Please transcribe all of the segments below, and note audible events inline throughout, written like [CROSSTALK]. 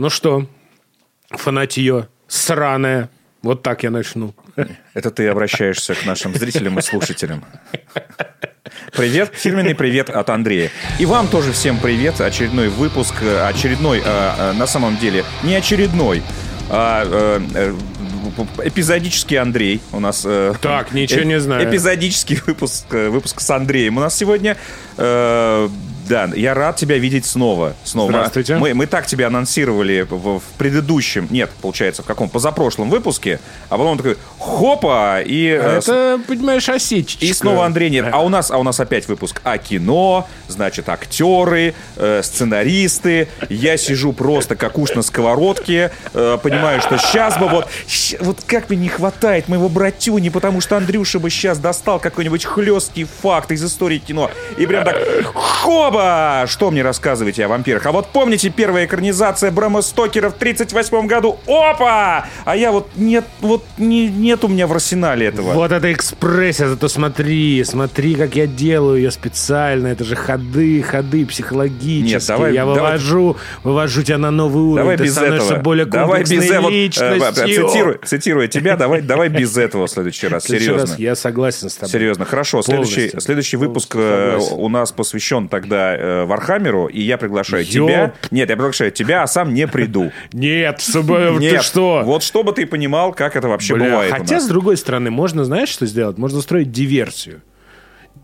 Ну что, фанатье сраное. Вот так я начну. Это ты обращаешься к нашим зрителям и слушателям. Привет, фирменный привет от Андрея. И вам тоже всем привет. Очередной выпуск, э, очередной, а, а, на самом деле, не очередной, а, а эпизодический Андрей у нас. Э, так, ничего не знаю. Эпизодический выпуск, выпуск с Андреем у нас сегодня. Да, я рад тебя видеть снова. снова. Здравствуйте. Мы, мы так тебя анонсировали в, в предыдущем, нет, получается, в каком, позапрошлом выпуске, а потом такой, хопа, и... А это, понимаешь, осечечка. И снова Андрей нет. А у нас, а у нас опять выпуск о кино, значит, актеры, э, сценаристы. Я сижу просто как уж на сковородке, э, понимаю, что сейчас бы вот, вот как мне не хватает моего братюни, потому что Андрюша бы сейчас достал какой-нибудь хлесткий факт из истории кино. И прям так, хоба, Опа! Что мне рассказываете о вампирах? А вот помните первая экранизация Брэма Стокера в 38 году? Опа! А я вот нет, вот не, нет у меня в арсенале этого. Вот это экспрессия, зато смотри, смотри, как я делаю ее специально. Это же ходы, ходы психологические. Нет, давай, я вывожу, давай, вывожу тебя на новый уровень. Давай Ты без этого. более давай без этого. Личностью. Э, цитирую, тебя, давай, давай без этого в следующий раз. Серьезно. Я согласен с тобой. Серьезно, хорошо. Следующий, следующий выпуск э, у нас посвящен тогда э, Вархаммеру, и я приглашаю Ёп. тебя. Нет, я приглашаю тебя, а сам не приду. [LAUGHS] Нет, ты что? Вот чтобы ты понимал, как это вообще бывает. Хотя, с другой стороны, можно, знаешь, что сделать? Можно устроить диверсию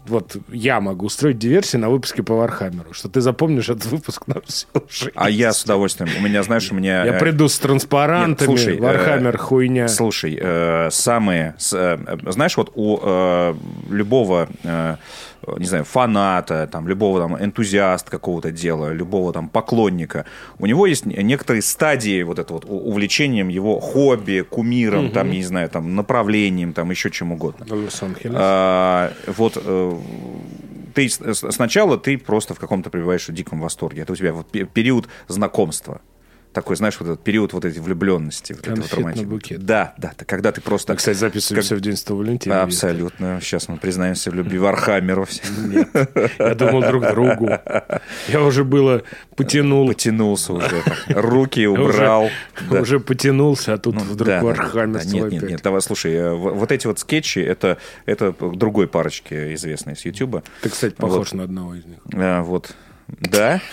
вот я могу устроить диверсию на выпуске по Вархаммеру, что ты запомнишь этот выпуск на всю жизнь. А я с удовольствием. У меня, знаешь, у меня... Я э, приду с транспарантами, Нет, слушай, Вархаммер э, хуйня. Слушай, э, самые... Э, знаешь, вот у э, любого... Э, не знаю, фаната, там, любого там энтузиаста какого-то дела, любого там поклонника, у него есть некоторые стадии вот это вот увлечением его хобби, кумиром, угу. там, не знаю, там, направлением, там, еще чем угодно. А, вот э, ты сначала ты просто в каком-то пребываешь в диком восторге. Это у тебя вот период знакомства такой, знаешь, вот этот период вот этой влюбленности. Вот Конфетный вот букет. Да, да, когда ты просто... Мы, кстати, записываемся как... в День Святого Валентина. Абсолютно. Сейчас мы признаемся в любви Вархаммеру. Нет, я думал друг другу. Я уже было потянул. Потянулся уже. [LAUGHS] Руки убрал. Уже потянулся, а тут вдруг Вархаммер Нет, нет, нет, давай, слушай, э, вот эти вот скетчи, это это другой парочки известной с Ютуба. Ты, кстати, похож на одного из них. А, вот. Да? [LAUGHS]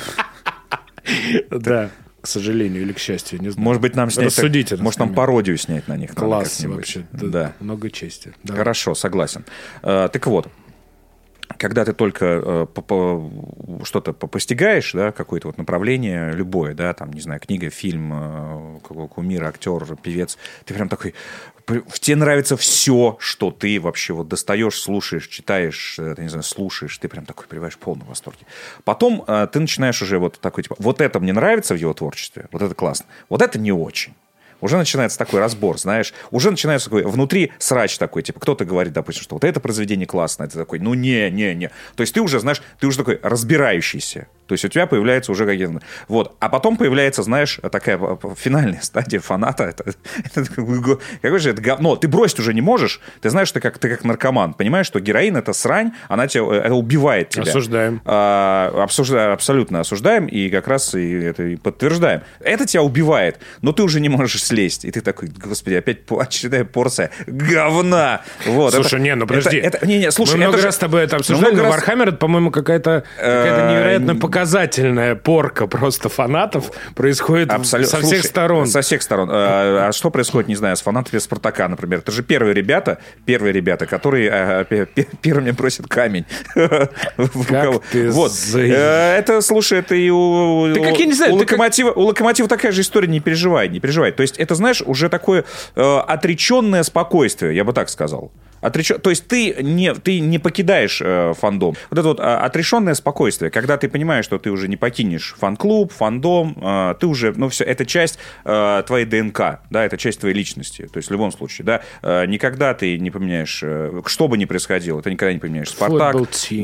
Да к сожалению или к счастью, не знаю. Может быть, нам снять... Рассудите. Может, нам пародию снять на них. Класс вообще. Да. Много чести. Давай. Хорошо, согласен. Uh, так вот, когда ты только э, что-то постигаешь, да, какое-то вот направление, любое, да, там, не знаю, книга, фильм, э, кумир, актер, певец, ты прям такой, тебе нравится все, что ты вообще вот достаешь, слушаешь, читаешь, э, не знаю, слушаешь, ты прям такой пребываешь в полном восторге. Потом ты начинаешь уже вот такой, типа, вот это мне нравится в его творчестве, вот это классно, вот это не очень уже начинается такой разбор, знаешь, уже начинается такой внутри срач такой, типа кто-то говорит, допустим, что вот это произведение классное, ты такой, ну не, не, не. То есть ты уже, знаешь, ты уже такой разбирающийся. То есть у тебя появляется уже какие-то... Вот. А потом появляется, знаешь, такая финальная [LAUGHS] стадия фаната. Это, это какой же это говно. Ты бросить уже не можешь. Ты знаешь, ты как, ты как наркоман. Понимаешь, что героин — это срань, она тебя, это убивает тебя. Осуждаем. А, обсуждаем. Абсолютно осуждаем и как раз и это и подтверждаем. Это тебя убивает, но ты уже не можешь слезть. И ты такой, господи, опять очередная порция говна. Вот, слушай, это, не, ну подожди. Это, это, не, не, слушай, Мы много же, раз с тобой это обсуждали, но раз... Warhammer, это, по-моему, какая-то какая невероятная показательная порка просто фанатов происходит Абсолют... со всех сторон. Со всех сторон. А, а что происходит, не знаю, с фанатами Спартака, например? Это же первые ребята, первые ребята, которые а, первыми бросят камень. [LAUGHS] Как ты вот. Э, это, слушай, это и у, ты как, я не знаю, у, локомотива, как... у локомотива такая же история, не переживай, не переживай. То есть это, знаешь, уже такое э, отреченное спокойствие, я бы так сказал. Отречен... То есть ты не, ты не покидаешь э, фандом. Вот это вот э, отрешенное спокойствие, когда ты понимаешь, что ты уже не покинешь фан-клуб, фандом, э, ты уже, ну все, это часть э, твоей ДНК, да, это часть твоей личности. То есть в любом случае, да, э, никогда ты не поменяешь, э, что бы ни происходило, ты никогда не поменяешь Спартак.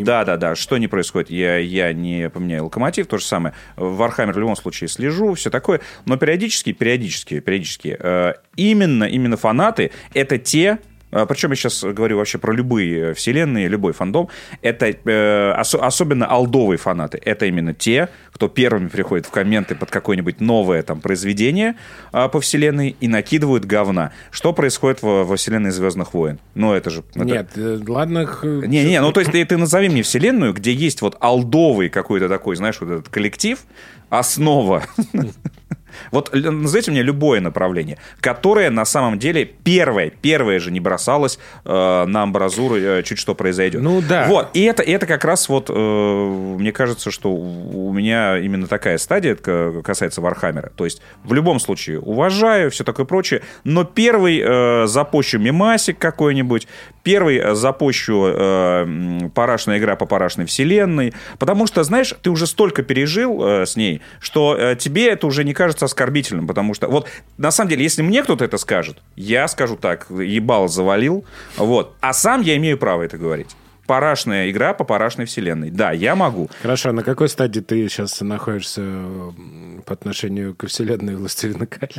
Да, да, да, что не происходит, я, я не поменяю Локомотив, то же самое. В Вархаммер в любом случае слежу, все такое, но периодически, периодически, периодически, э, именно, именно фанаты, это те, а, причем я сейчас говорю вообще про любые вселенные, любой фандом, это э, ос- особенно алдовые фанаты. Это именно те, кто первыми приходит в комменты под какое-нибудь новое там произведение э, по вселенной и накидывают говна. Что происходит во, во вселенной Звездных войн? Ну, это же... Это... Нет, э, ладно... Не-не, ну то есть ты, ты назови мне вселенную, где есть вот алдовый какой-то такой, знаешь, вот этот коллектив, основа [LAUGHS] Вот назовите мне любое направление, которое на самом деле первое, первое же не бросалось э, на амбразуру, э, чуть что произойдет. Ну да. Вот, и это, это как раз вот, э, мне кажется, что у меня именно такая стадия касается Вархаммера. То есть в любом случае уважаю, все такое прочее, но первый э, запущу мемасик какой-нибудь, первый э, запущу э, парашная игра по парашной вселенной, потому что, знаешь, ты уже столько пережил э, с ней, что э, тебе это уже не кажется оскорбительным, потому что вот на самом деле, если мне кто-то это скажет, я скажу так, ебал завалил, вот, а сам я имею право это говорить парашная игра по парашной вселенной. Да, я могу. Хорошо, а на какой стадии ты сейчас находишься по отношению к вселенной Властелина колец?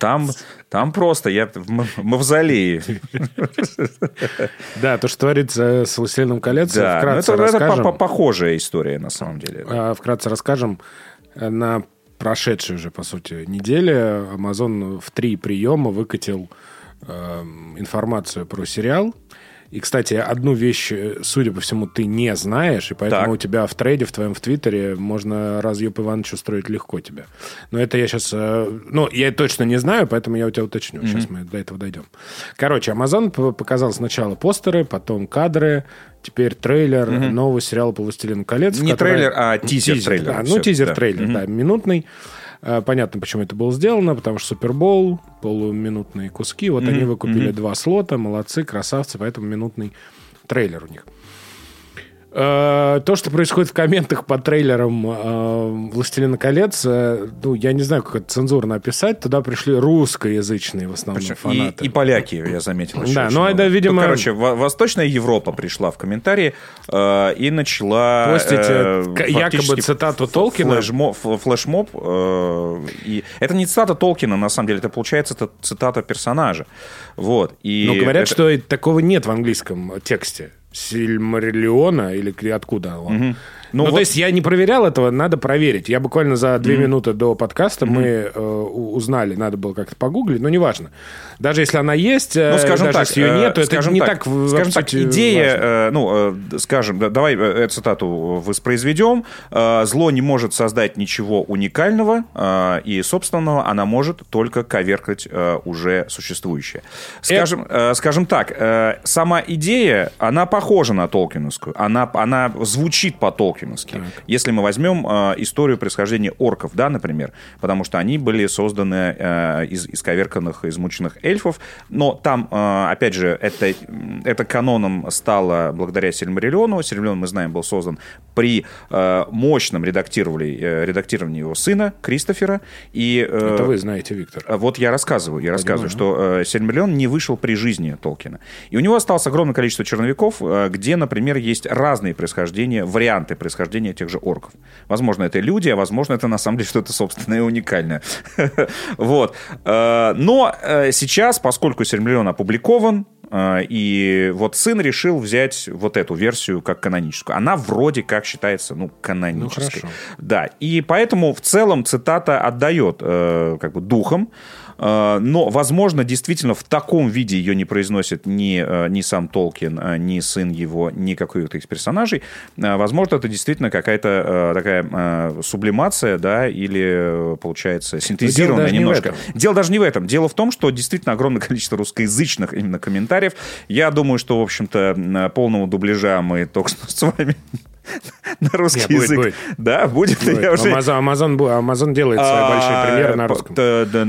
Там, там просто я в мавзолее. Да, то, что творится с Властелином колец, да, вкратце это, расскажем. Это похожая история, на самом деле. А, вкратце расскажем. На прошедшей уже, по сути, неделе Amazon в три приема выкатил э, информацию про сериал. И, кстати, одну вещь, судя по всему, ты не знаешь, и поэтому так. у тебя в трейде, в твоем в Твиттере можно разъеб Иванович устроить легко тебе. Но это я сейчас... Э, ну, я точно не знаю, поэтому я у тебя уточню. Mm-hmm. Сейчас мы до этого дойдем. Короче, Amazon показал сначала постеры, потом кадры, теперь трейлер mm-hmm. нового сериала по «Властелину колец». Не который... трейлер, а тизер-трейлер. Да, ну, тизер-трейлер, да, да, минутный. Э, понятно, почему это было сделано, потому что Супербол, полуминутные куски. Вот mm-hmm. они выкупили mm-hmm. два слота, молодцы, красавцы, поэтому минутный трейлер у них. Э, то, что происходит в комментах по трейлерам э, «Властелина колец», э, ну, я не знаю, как это цензурно описать, туда пришли русскоязычные в основном Причем фанаты. И, и поляки, я заметил. Еще да, ну, это, видимо... Ну, короче, Восточная Европа пришла в комментарии э, и начала... Постить э, якобы цитату Толкина. Флешмоб. флешмоб э, и это не цитата Толкина, на самом деле, это получается это цитата персонажа. Вот. И Но говорят, это... что такого нет в английском тексте. Сильмариллиона или откуда он. Угу. Ну, ну вот... то есть я не проверял этого, надо проверить. Я буквально за две mm-hmm. минуты до подкаста mm-hmm. мы э, узнали, надо было как-то погуглить, но неважно. Даже если она есть, ну, скажем даже так, если ее нет, то это не так, так Скажем так, идея, э, ну, э, скажем, да, давай э, эту цитату воспроизведем. Э, зло не может создать ничего уникального э, и собственного, она может только коверкать э, уже существующее. Скажем, э... Э, скажем так, э, сама идея, она похожа на Толкиновскую, она, она звучит по Толкину толкиновский. Так. Если мы возьмем э, историю происхождения орков, да, например, потому что они были созданы э, из исковерканных, измученных эльфов, но там, э, опять же, это, это каноном стало благодаря Сильмариллиону. Сильмариллион, мы знаем, был создан при э, мощном редактировании, э, редактировании его сына, Кристофера. И, э, это вы знаете, Виктор. Вот я рассказываю, я рассказываю, что э, Сильмариллион не вышел при жизни Толкина. И у него осталось огромное количество черновиков, э, где, например, есть разные происхождения, варианты происхождения происхождения тех же орков. Возможно, это люди, а возможно, это на самом деле что-то собственное и уникальное. [LAUGHS] Вот. Э, но э, сейчас, поскольку Сильмиллион опубликован, э, и вот сын решил взять вот эту версию как каноническую. Она вроде как считается, ну, канонической. Ну, да, и поэтому в целом цитата отдает как бы духом. А, но, возможно, действительно в таком виде ее не произносит ни, э, ни сам Толкин, э, ни сын его, ни какой-то из персонажей. А, возможно, это действительно какая-то э, такая сублимация, да, или, получается, синтезированная Дело немножко. Дело даже не в этом. Дело в том, что действительно огромное [LAUGHS] количество русскоязычных именно комментариев. Я думаю, что, в общем-то, полного дубляжа мы [LAUGHS] только с вами на русский Нет, язык. Будет, будет. Да, будет. будет. Я уже... Amazon, Amazon, Amazon делает свои а, большие примеры на русском. Да, да,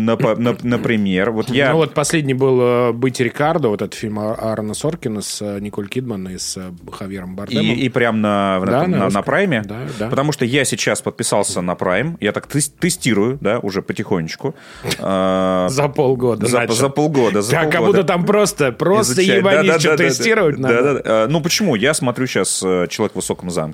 например, вот я... Ну вот последний был э, «Быть Рикардо», вот этот фильм Аарона Соркина с э, Николь Кидман и с э, Хавьером Бардемом. И, и прям на, да, на, на, на Прайме? Да, да. Потому что я сейчас подписался на Прайм, я так тестирую, да, уже потихонечку. [LAUGHS] За полгода. За, за полгода. За как будто там просто, просто ебанись, что тестировать надо. Ну почему? Я смотрю сейчас «Человек в высоком замке»,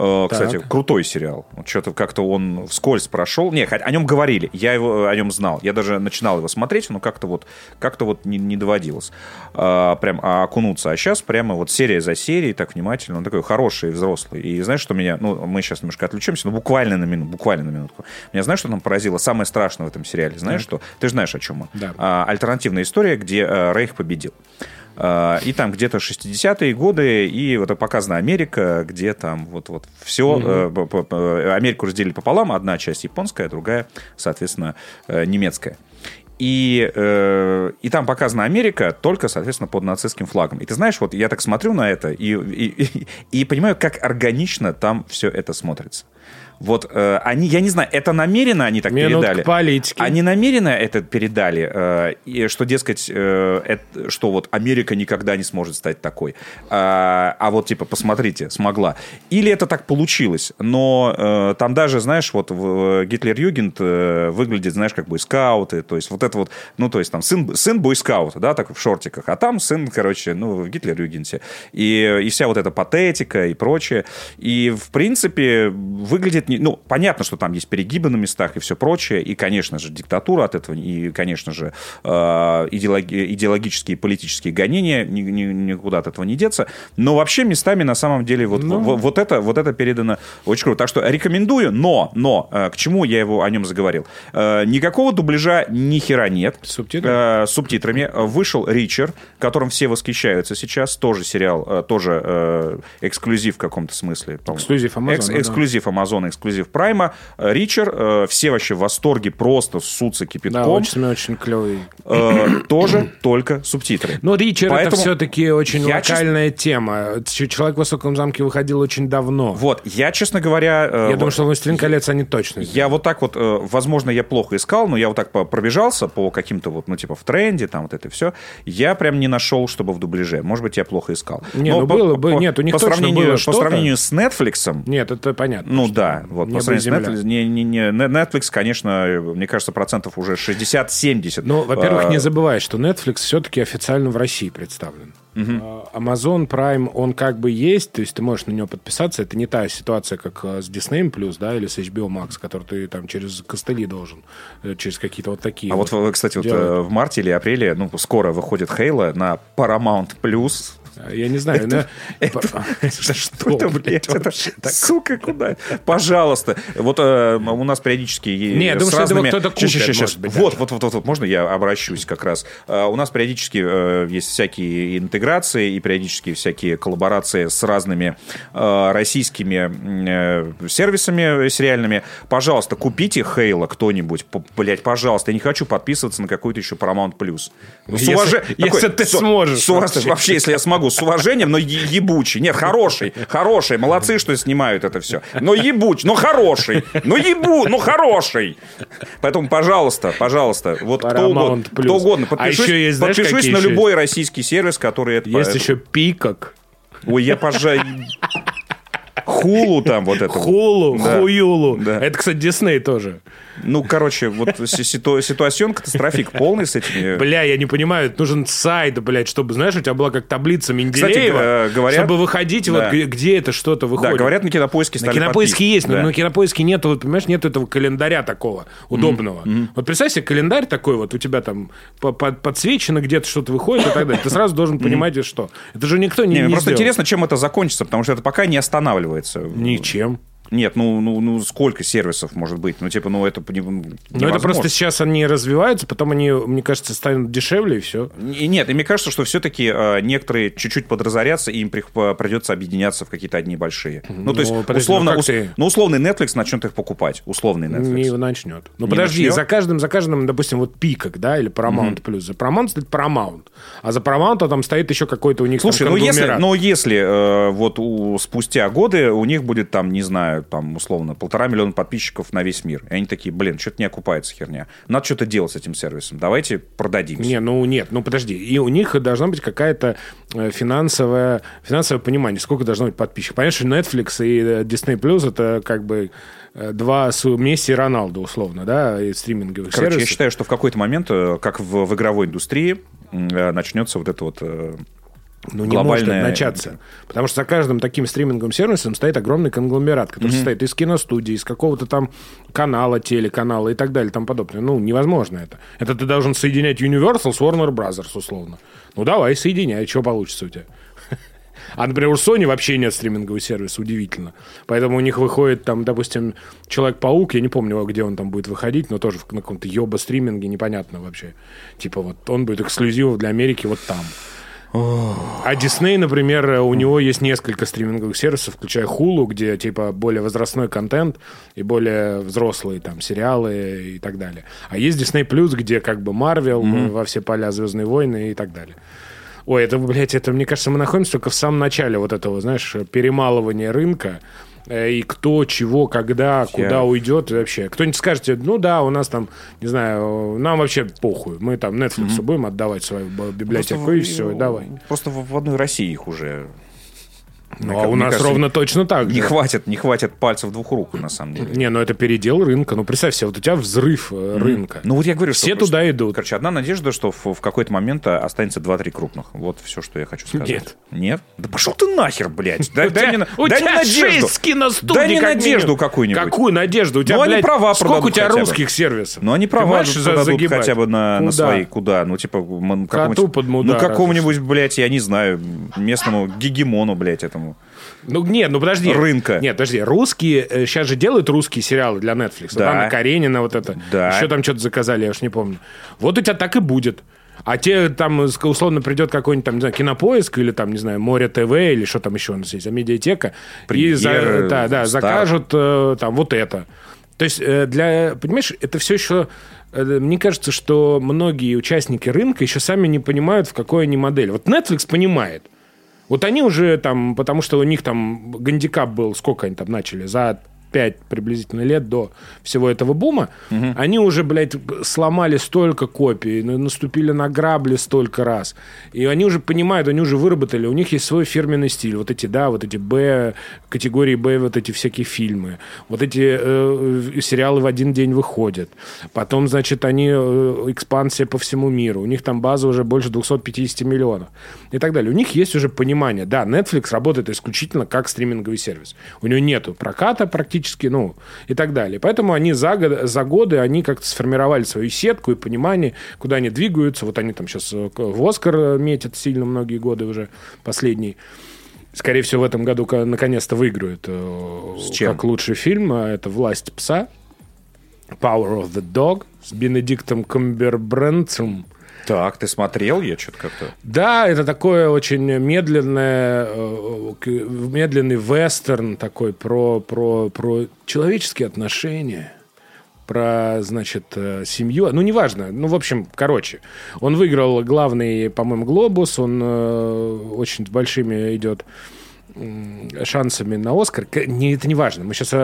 Э, кстати, крутой сериал. Что-то как-то он вскользь прошел. Не, о нем говорили, я его о нем знал. Я даже начинал его смотреть, но как-то вот, как-то вот не, не доводилось а, прям окунуться. А сейчас прямо вот серия за серией, так внимательно. Он такой хороший, взрослый. И знаешь, что меня... Ну, мы сейчас немножко отключимся, но буквально на минуту, буквально на минутку. Меня знаешь, что там поразило? Самое страшное в этом сериале. Знаешь, что? Ты же знаешь, о чем он. Да. А, альтернативная история, где а, Рейх победил. А, и там где-то 60-е годы, и вот показана Америка, где там вот, вот все, угу. Америку разделили пополам, одна часть японская, другая, соответственно, э, немецкая. И, э, и там показана Америка только, соответственно, под нацистским флагом. И ты знаешь, вот я так смотрю на это и, и, и, и понимаю, как органично там все это смотрится. Вот э, они, я не знаю, это намеренно они так Минут передали? политики. Они намеренно это передали, э, и что, дескать, э, это, что вот Америка никогда не сможет стать такой. А, а вот, типа, посмотрите, смогла. Или это так получилось, но э, там даже, знаешь, вот в Гитлер-Югент э, выглядит, знаешь, как бойскауты, то есть вот это вот, ну, то есть там сын, сын бойскаута, да, так в шортиках, а там сын, короче, ну, в Гитлер-Югенте. И, и вся вот эта патетика и прочее. И, в принципе, выглядит не, ну, понятно, что там есть перегибы на местах и все прочее, и, конечно же, диктатура от этого, и, конечно же, э, идеологи, идеологические и политические гонения, ни, ни, никуда от этого не деться, но вообще местами на самом деле вот, ну... вот, вот, это, вот это передано очень круто. Так что рекомендую, но, но, э, к чему я его о нем заговорил? Э, никакого дубляжа ни хера нет. Субтитрами? субтитрами. Вышел Ричер, которым все восхищаются сейчас, тоже сериал, тоже эксклюзив в каком-то смысле. Эксклюзив Амазона. Экс, эксклюзив Амазона, эксклюзив Прайма. Э, Ричер, э, все вообще в восторге, просто ссутся кипятком. Да, очень, очень клевый. Э, тоже только субтитры. Но Ричер это все-таки очень локальная тема. Человек в высоком замке выходил очень давно. Вот, я, честно говоря... Я думаю, что «Властелин колец» они точно Я вот так вот, возможно, я плохо искал, но я вот так пробежался по каким-то вот, ну, типа, в тренде, там вот это все. Я прям не нашел, чтобы в дубляже. Может быть, я плохо искал. Не, ну было бы, нет, у них по сравнению, было По сравнению с Netflix... Нет, это понятно. Ну да, вот, по сравнению с Netflix, не, не, не, Netflix, конечно, мне кажется, процентов уже 60-70. Ну, во-первых, а... не забывай, что Netflix все-таки официально в России представлен. Угу. Amazon Prime, он как бы есть, то есть ты можешь на него подписаться. Это не та ситуация, как а, с Disney Plus, да, или с HBO Max, который ты там через костыли должен, э, через какие-то вот такие. А вот, вот кстати, делать. вот в марте или апреле, ну, скоро выходит Halo на Paramount Plus я не знаю. Это, [LAUGHS] это, это что это, блядь? Это, сука, куда? Пожалуйста. Вот э, у нас периодически Не, думаю, что кто-то купит, сейчас, Вот, вот, вот, вот, можно я обращусь как раз? Э, у нас периодически э, есть всякие интеграции и периодически всякие коллаборации с разными э, российскими сервисами сериальными. Пожалуйста, купите Хейла кто-нибудь, блядь, пожалуйста. Я не хочу подписываться на какой-то еще Paramount+. Plus. Ну, если, уваж... если ты сможешь. С, вообще. вообще, если я смогу, с уважением, но ебучий. Нет, хороший, хороший. Молодцы, что снимают это все. Но ебуч, но хороший. Но ебу, но хороший. Поэтому, пожалуйста, пожалуйста, вот кто угодно, кто угодно, а подпишусь, а еще есть, знаешь, на любой есть? российский сервис, который это... Есть еще пикок. Ой, я, пожалуй... Хулу там вот это. Хулу, да. хуюлу. Да. Это, кстати, Дисней тоже. Ну, короче, вот ситу, ситуацион катастрофик полный с этими... Бля, я не понимаю, нужен сайт, блядь, чтобы, знаешь, у тебя была как таблица Менделеева, Кстати, э, говорят, чтобы выходить, да. вот где это что-то выходит. Да, говорят, на Кинопоиске стали На Кинопоиске подписки. есть, да. но на Кинопоиске нет, вот, понимаешь, нет этого календаря такого удобного. Mm-hmm. Вот представь себе календарь такой вот, у тебя там подсвечено где-то что-то выходит и так далее. Ты сразу должен понимать, mm-hmm. что. Это же никто не, не, не Просто сделал. интересно, чем это закончится, потому что это пока не останавливается. Ничем. Нет, ну, ну, ну сколько сервисов может быть? Ну, типа, ну, это невозможно. Ну, это просто сейчас они развиваются, потом они, мне кажется, станут дешевле, и все. И нет, и мне кажется, что все-таки э, некоторые чуть-чуть подразорятся, и им при, придется объединяться в какие-то одни большие. Ну, ну то есть, подожди, условно, ну, ус, ты... ну, условный Netflix начнет их покупать. Условный Netflix. Не начнет. Ну, не подожди, начнет? за каждым, за каждым, допустим, вот пикок, да, или Paramount mm-hmm. плюс. За Paramount стоит Paramount. А за Paramount там стоит еще какой-то у них Слушай, там, ну если, но если э, вот у, спустя годы у них будет там, не знаю, там, условно, полтора миллиона подписчиков на весь мир. И они такие, блин, что-то не окупается херня. Надо что-то делать с этим сервисом. Давайте продадимся. Не, ну нет, ну подожди. И у них должна быть какая-то э, финансовое, финансовое понимание, сколько должно быть подписчиков. Понятно, что Netflix и э, Disney Plus это как бы э, два Месси и Роналду, условно, да, и стриминговых Короче, сервисов. я считаю, что в какой-то момент, как в, в игровой индустрии, начнется вот это вот Ну, не может глобальная... начаться. Потому что за каждым таким стриминговым сервисом стоит огромный конгломерат, который состоит из киностудии, из какого-то там канала, телеканала и так далее тому подобное. Ну, невозможно это. Это ты должен соединять Universal с Warner Brothers, условно. Ну, давай, соединяй, что получится у тебя. [LAUGHS] А, например, у Sony вообще нет стримингового сервиса, удивительно. Поэтому у них выходит там, допустим, Человек-паук, я не помню, где он там будет выходить, но тоже на каком-то ёба-стриминге, непонятно вообще. Типа вот он будет эксклюзивом для Америки вот там. А Disney, например, у него есть несколько стриминговых сервисов, включая Hulu, где типа более возрастной контент и более взрослые там сериалы и так далее. А есть Disney Plus, где как бы Marvel во все поля Звездные войны и так далее. Ой, это, блядь, это, мне кажется, мы находимся только в самом начале вот этого, знаешь, перемалывания рынка. Э, И кто, чего, когда, куда уйдет и вообще. Кто-нибудь скажете, ну да, у нас там, не знаю, нам вообще похуй. Мы там Netflix будем отдавать свою библиотеку, Просто и в- все, давай. Просто в, в одной России их уже... Ну, Мне а у нас кажется, ровно точно так Не же. хватит, не хватит пальцев двух рук, на самом деле. Не, ну это передел рынка. Ну, представь себе, вот у тебя взрыв э, рынка. Ну вот я говорю, Все что, туда идут. Короче, одна надежда, что в, в какой-то момент а, останется 2-3 крупных. Вот все, что я хочу сказать. Нет. Нет? Да пошел ты нахер, блядь. Дай, мне, надежду. Дай мне надежду какую-нибудь. Какую надежду? У тебя, Ну, они блядь, права сколько у тебя русских сервисов? Ну, они права продадут хотя бы на, свои. Куда? Ну, типа, какому-нибудь- ну, какому-нибудь, блядь, я не знаю, местному гегемону, блядь, этому. Ну, нет, ну подожди. Рынка. Нет, подожди. Русские, э, сейчас же делают русские сериалы для Netflix. Да. Анна Каренина вот это. Да. Еще там что-то заказали, я уж не помню. Вот у тебя так и будет. А те там, э, условно, придет какой-нибудь там, не знаю, кинопоиск или там, не знаю, Море ТВ или что там еще у нас есть, а медиатека. и за- да, да, Стар. закажут э, там вот это. То есть э, для, понимаешь, это все еще... э, Мне кажется, что многие участники рынка еще сами не понимают, в какой они модели. Вот Netflix понимает. Вот они уже там, потому что у них там гандикап был, сколько они там начали, за 5 приблизительно лет до всего этого бума, они уже, блядь, сломали столько копий, на- наступили на грабли столько раз. И они уже понимают, они уже выработали, у них есть свой фирменный стиль. Вот эти, да, вот эти Б, категории Б, вот эти всякие фильмы. Вот эти э, сериалы в один день выходят. Потом, значит, они, э, экспансия по всему миру. У них там база уже больше 250 миллионов. И так далее. У них есть уже понимание. Да, Netflix работает исключительно как стриминговый сервис. У него нету проката практически, ну, и так далее. Поэтому они за, год- за годы, они как-то сформировали свою сетку и понимание, куда они двигаются. Вот они там сейчас в Оскар э, метят сильно многие годы уже, последний. Скорее всего, в этом году наконец-то выиграют э, С чем? как лучший фильм. А Это «Власть пса». Power of the Dog с Бенедиктом Камбербрэнцем. Так, ты смотрел? Я что-то как-то... Да, это такое очень медленное, э, медленный вестерн такой про, про, про человеческие отношения, про, значит, э, семью. Ну, неважно. Ну, в общем, короче. Он выиграл главный, по-моему, «Глобус». Он э, очень большими идет шансами на «Оскар». Не, это не важно. Мы сейчас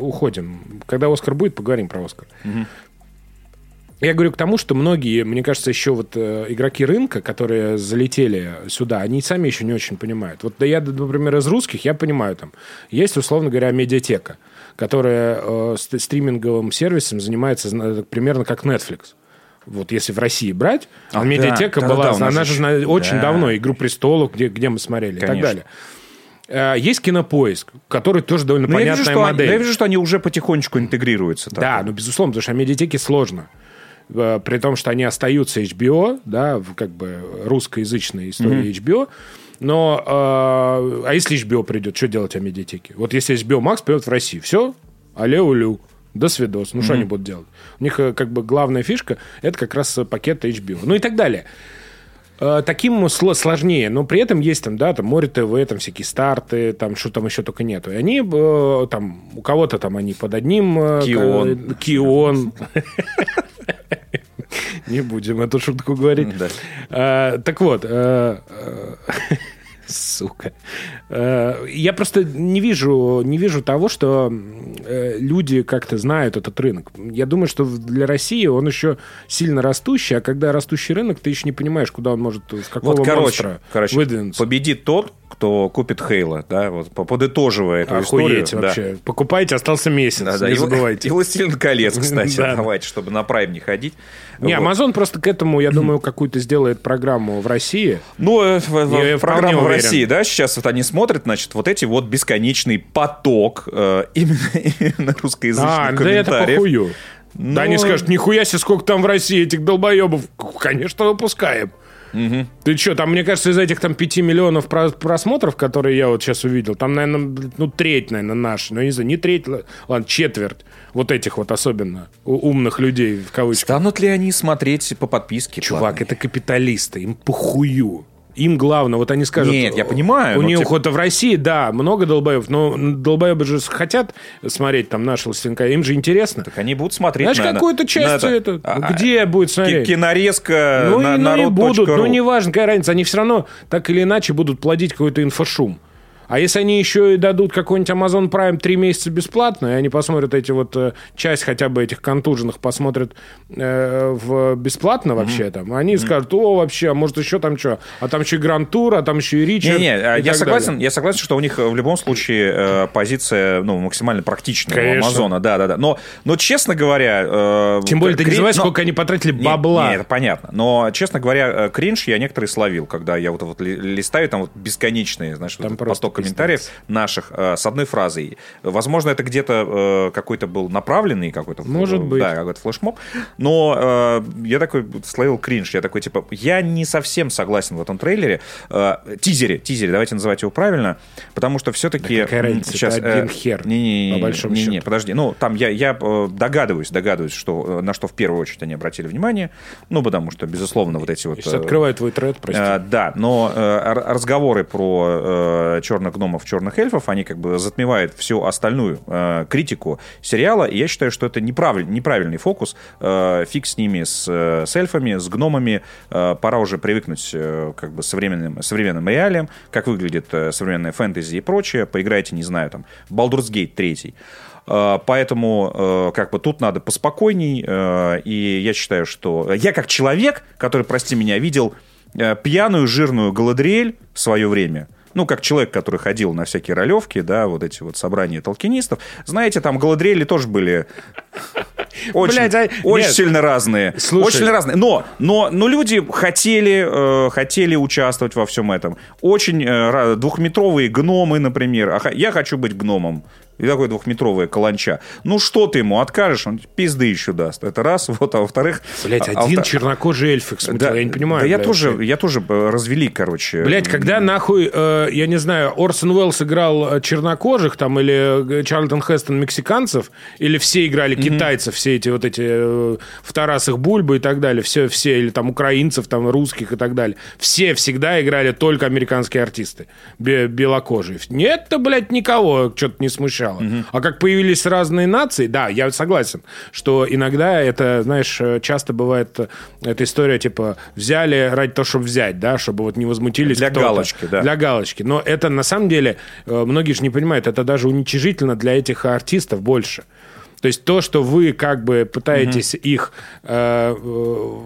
уходим. Когда «Оскар» будет, поговорим про «Оскар». Я говорю к тому, что многие, мне кажется, еще вот э, игроки рынка, которые залетели сюда, они сами еще не очень понимают. Вот да я, например, из русских, я понимаю, там есть, условно говоря, медиатека, которая э, ст- стриминговым сервисом занимается примерно как Netflix. Вот если в России брать, А, медиатека да, была, у нас она же зна- очень да. давно, «Игру престолов», где, где мы смотрели и так Конечно. далее. Э, Есть кинопоиск, который тоже довольно Ну, я понятная вижу, что они, модель. я вижу, что они уже потихонечку интегрируются. так. Да, ну безусловно, потому что о медиатеке сложно. Э, При том, что они остаются HBO, да, в как бы русскоязычной истории HBO. Но, э, а если HBO придет, что делать о медиатеке? Вот если HBO Max придет в Россию, все, алле-улю, до свидос. Ну, что они будут делать? У них э, как бы главная фишка – это как раз э, пакет HBO. Ну и так далее. Таким сло- сложнее, но при этом есть там, да, там Море ТВ, там всякие старты, там что там еще только нету. И они там, у кого-то там они под одним... Кион. Кион. [LAUGHS] [LAUGHS] Не будем эту шутку говорить. Да. А, Так вот, э, э, сука. Э, Я просто не вижу, не вижу того, что люди как-то знают этот рынок. Я думаю, что для России он еще сильно растущий, а когда растущий рынок, ты еще не понимаешь, куда он может, в какого Вот, короче, монстра короче выдвинуться. победит тот, кто купит Хейла, да, вот подытоживая эту Охуеть историю. вообще. Да. Покупайте, остался месяц, да, да. не и, забывайте. И «Властелин колец», [LAUGHS] кстати, да. давайте, чтобы на Прайм не ходить. Не, вот. Amazon просто к этому, я думаю, какую-то сделает программу в России. Ну, э, в, в, России, да, сейчас вот они смотрят, значит, вот эти вот бесконечный поток э, именно, [LAUGHS] именно русскоязычных а, комментариев. да это похую. Но... Да они скажут, нихуя себе, сколько там в России этих долбоебов. Конечно, выпускаем. Угу. Ты что, там, мне кажется, из этих там 5 миллионов просмотров, которые я вот сейчас увидел, там, наверное, ну, треть, наверное, наши. Ну, не знаю, не треть, ладно, четверть вот этих вот особенно умных людей, в кавычках. Станут ли они смотреть по подписке? Чувак, платные? это капиталисты, им похую. Им главное, вот они скажут... Нет, я понимаю. У них типа... вот в России, да, много долбоев, но долбоебы же хотят смотреть там наши «Властелинка», им же интересно. Так они будут смотреть Знаешь, на... какую-то часть на это... это... А, где будет смотреть? Кинорезка ну, на, ну, и будут, ну, неважно, какая разница, они все равно так или иначе будут плодить какой-то инфошум. А если они еще и дадут какой-нибудь Amazon Prime три месяца бесплатно, и они посмотрят эти вот э, часть хотя бы этих контуженных посмотрят э, в бесплатно вообще mm-hmm. там, они mm-hmm. скажут, о, вообще, а может еще там что? А там еще и Гранд Тур, а там еще и Ричард. Не-не, а я согласен, далее. я согласен, что у них в любом случае э, позиция ну, максимально практичная Конечно. у Амазона, да-да-да. Но, но честно говоря... Э, Тем более ты крин... не но... сколько они потратили бабла. Не, не, это понятно. Но, честно говоря, э, кринж я некоторые словил, когда я вот, вот листаю, там вот бесконечные, знаешь, там вот поток комментариев наших э, с одной фразой. Возможно, это где-то э, какой-то был направленный какой-то... Может быть. Да, какой-то флешмоб. Но э, я такой словил кринж. Я такой, типа, я не совсем согласен в этом трейлере. Тизере, тизере, давайте называть его правильно. Потому что все-таки... Да какая разница, сейчас, это один хер, не, не, не, по большому не, счету. Не, подожди. Ну, там я, я догадываюсь, догадываюсь, что, на что в первую очередь они обратили внимание. Ну, потому что, безусловно, вот эти вот... Сейчас открываю твой тред, прости. Да, но разговоры про черных гномов, черных эльфов, они как бы затмевают всю остальную э, критику сериала, и я считаю, что это неправиль, неправильный фокус. Э, фиг с ними, с, э, с эльфами, с гномами. Э, пора уже привыкнуть э, как бы современным, современным реалиям, как выглядит э, современная фэнтези и прочее. Поиграйте, не знаю, там, Baldur's Gate 3. Э, поэтому э, как бы тут надо поспокойней. И я считаю, что я как человек, который, прости меня, видел пьяную жирную Галадриэль в свое время – ну, как человек, который ходил на всякие ролевки, да, вот эти вот собрания толкинистов, знаете, там Галадриэли тоже были [LAUGHS] очень, Блядь, а... очень Нет. сильно разные. Слушай. Очень сильно разные. Но, но, но люди хотели, э, хотели участвовать во всем этом. Очень э, двухметровые гномы, например. А, я хочу быть гномом и такой двухметровая каланча. Ну, что ты ему откажешь? Он пизды еще даст. Это раз. Вот, а во-вторых... Блять, а, один а, чернокожий эльфик смутил, да, я не понимаю. Да я тоже, я тоже развели, короче. Блять, когда нахуй, э, я не знаю, Орсон Уэллс играл э, чернокожих там, или э, Чарльтон Хестон мексиканцев, или все играли mm-hmm. китайцев, все эти вот эти э, в Тарасах Бульбы и так далее, все, все, или там украинцев, там русских и так далее. Все всегда играли только американские артисты, белокожие. Нет-то, блядь, никого что-то не смущало сначала. Угу. А как появились разные нации, да, я согласен, что иногда это, знаешь, э, часто бывает э, эта история, типа, взяли ради того, чтобы взять, да, чтобы вот не возмутились Для галочки, да. Для галочки. Но это, на самом деле, э, многие же не понимают, это даже уничижительно для этих артистов больше. То есть то, что вы как бы пытаетесь угу. их, э, э,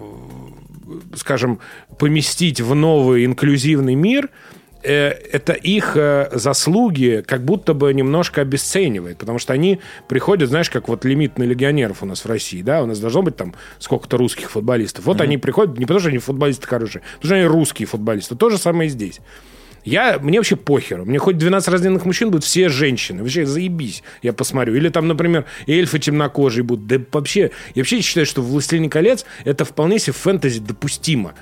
скажем, поместить в новый инклюзивный мир – это их э, заслуги как будто бы немножко обесценивает, потому что они приходят, знаешь, как вот лимит на легионеров у нас в России, да, у нас должно быть там сколько-то русских футболистов. Вот mm-hmm. они приходят не потому, что они футболисты хорошие, потому что они русские футболисты. То же самое и здесь. Я, мне вообще похеру. Мне хоть 12 раздельных мужчин будут все женщины. Вообще заебись, я посмотрю. Или там, например, эльфы темнокожие будут. Да вообще, я вообще считаю, что «Властелин колец» это вполне себе фэнтези допустимо.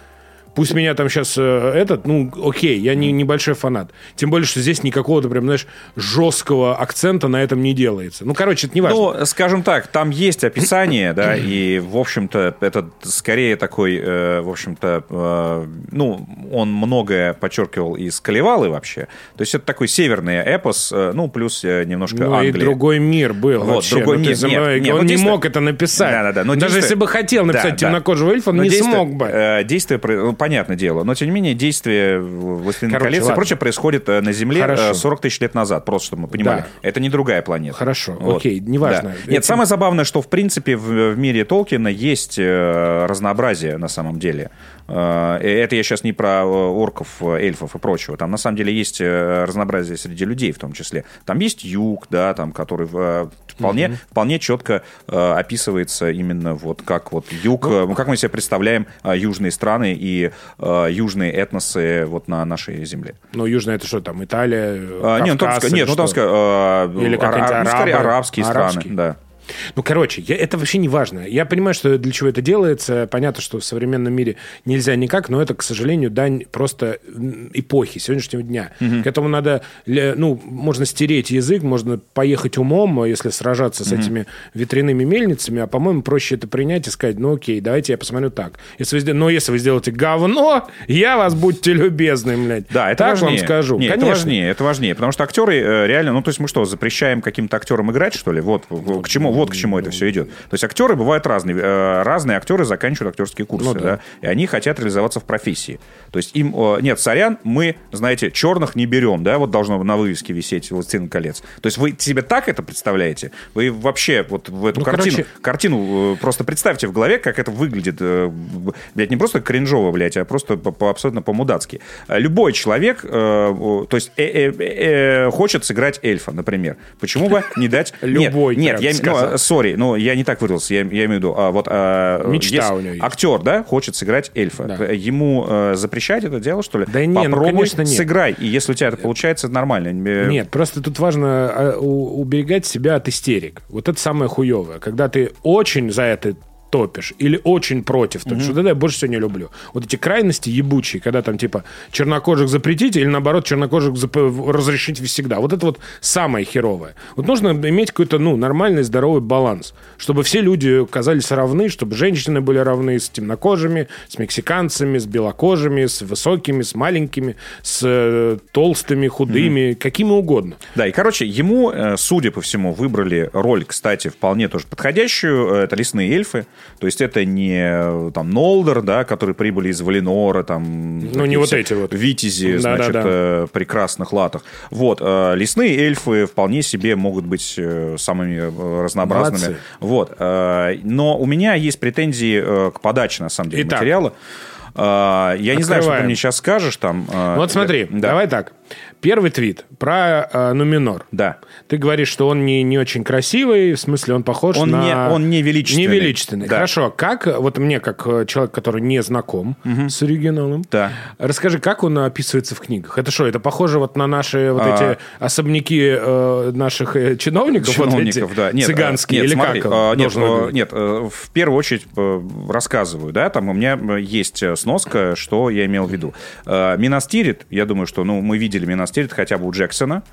Пусть меня там сейчас э, этот, ну, окей, я не небольшой фанат. Тем более, что здесь никакого-то прям, знаешь, жесткого акцента на этом не делается. Ну, короче, это не важно. Ну, скажем так, там есть описание, да, и, в общем-то, это скорее такой, э, в общем-то, э, ну, он многое подчеркивал из Калевалы вообще. То есть это такой северный эпос, э, ну, плюс э, немножко ну, Англия. и другой мир был вот, вообще. другой ну, мир. Нет, нет, он вот не действие... мог это написать. Да, да, да. Но Даже действие... если бы хотел написать да, темнокожего эльфа, он но не действие, смог бы. Э, действие понятное дело. Но, тем не менее, действие «Властелина колец» ладно. и прочее происходит э, на Земле э, Хорошо. 40 тысяч лет назад, просто чтобы мы понимали. Да. Это не другая планета. Хорошо, вот. окей, неважно. Да. Нет, самое забавное, что, в принципе, в, в мире Толкина есть э, разнообразие на самом деле. Э, это я сейчас не про э, орков, эльфов и прочего. Там на самом деле есть разнообразие среди людей в том числе. Там есть юг, да, там, который вполне, угу. вполне четко описывается именно вот как вот юг, ну, как мы себе представляем южные страны и южные этносы вот на нашей земле. Ну, южная это что там, Италия, а, Нет, ну, там, нет, ну, там, Или какие-то ну, арабские страны, да. Ну, короче, я, это вообще не важно. Я понимаю, что для чего это делается. Понятно, что в современном мире нельзя никак, но это, к сожалению, дань просто эпохи сегодняшнего дня. Угу. К этому надо, ну, можно стереть язык, можно поехать умом, если сражаться с угу. этими ветряными мельницами, а, по-моему, проще это принять и сказать, ну, окей, давайте я посмотрю так. Если вы, но если вы сделаете говно, я вас будьте любезны, блядь. Да, это так важнее. вам скажу. Нет, Конечно. это важнее, это важнее, потому что актеры э, реально, ну, то есть мы что, запрещаем каким-то актерам играть, что ли? Вот, к чему вот к чему это все идет. То есть актеры бывают разные. Э, разные актеры заканчивают актерские курсы, ну, да. да, и они хотят реализоваться в профессии. То есть им, нет, сорян, мы, знаете, черных не берем, да, вот должно на вывеске висеть «Властелин колец». То есть вы себе так это представляете? Вы вообще вот в эту ну, картину, короче... картину э, просто представьте в голове, как это выглядит, э, блядь, не просто кринжово, блядь, а просто по, по, абсолютно по-мудацки. Любой человек, то есть э, э, э, хочет сыграть эльфа, например. Почему бы не дать... Любой, Нет, нет я, сори, ну, я не так выразился, я, я имею в виду, а, вот... А, Мечта у него есть. Актер, да, хочет сыграть эльфа. Да. Ему э, запрещать это дело, что ли? Да нет, ну, Попробуй, конечно, нет. сыграй, и если у тебя это получается, это нормально. Нет, просто тут важно а, уберегать себя от истерик. Вот это самое хуевое. Когда ты очень за это топишь или очень против. Так mm-hmm. что да, я больше всего не люблю. Вот эти крайности ебучие, когда там типа чернокожих запретить или наоборот чернокожих зап- разрешить всегда. Вот это вот самое херовое. Вот нужно иметь какой-то ну, нормальный здоровый баланс, чтобы все люди казались равны, чтобы женщины были равны с темнокожими, с мексиканцами, с белокожими, с высокими, с маленькими, с э, толстыми, худыми, mm-hmm. какими угодно. Да, и короче, ему, э, судя по всему, выбрали роль, кстати, вполне тоже подходящую. Э, это лесные эльфы. То есть это не там Нолдер, да, которые прибыли из Валинора, там... Ну, не вот эти вот. Витязи, да, значит, да, да. Э, прекрасных латах. Вот. Э, лесные эльфы вполне себе могут быть э, самыми разнообразными. Молодцы. Вот. Но у меня есть претензии к подаче, на самом деле, Итак, материала. Я Открываем. не знаю, что ты мне сейчас скажешь там. Вот смотри, да. давай так. Первый твит про э, Нуминор. Да. Ты говоришь, что он не, не очень красивый, в смысле он похож он на... Не, он не величественный. Не величественный. Да. Хорошо, как, вот мне, как э, человек, который не знаком угу. с оригиналом, да. расскажи, как он описывается в книгах? Это что, это похоже вот на наши вот а... эти особняки э, наших э, чиновников? Чиновников, вот эти, да. Нет, цыганские, нет, или смотри, как? А, нет, а, нет, в первую очередь рассказываю, да, там у меня есть сноска, что я имел в виду. Минастирит, я думаю, что, ну, мы видели Минастирит хотя бы у Джексона.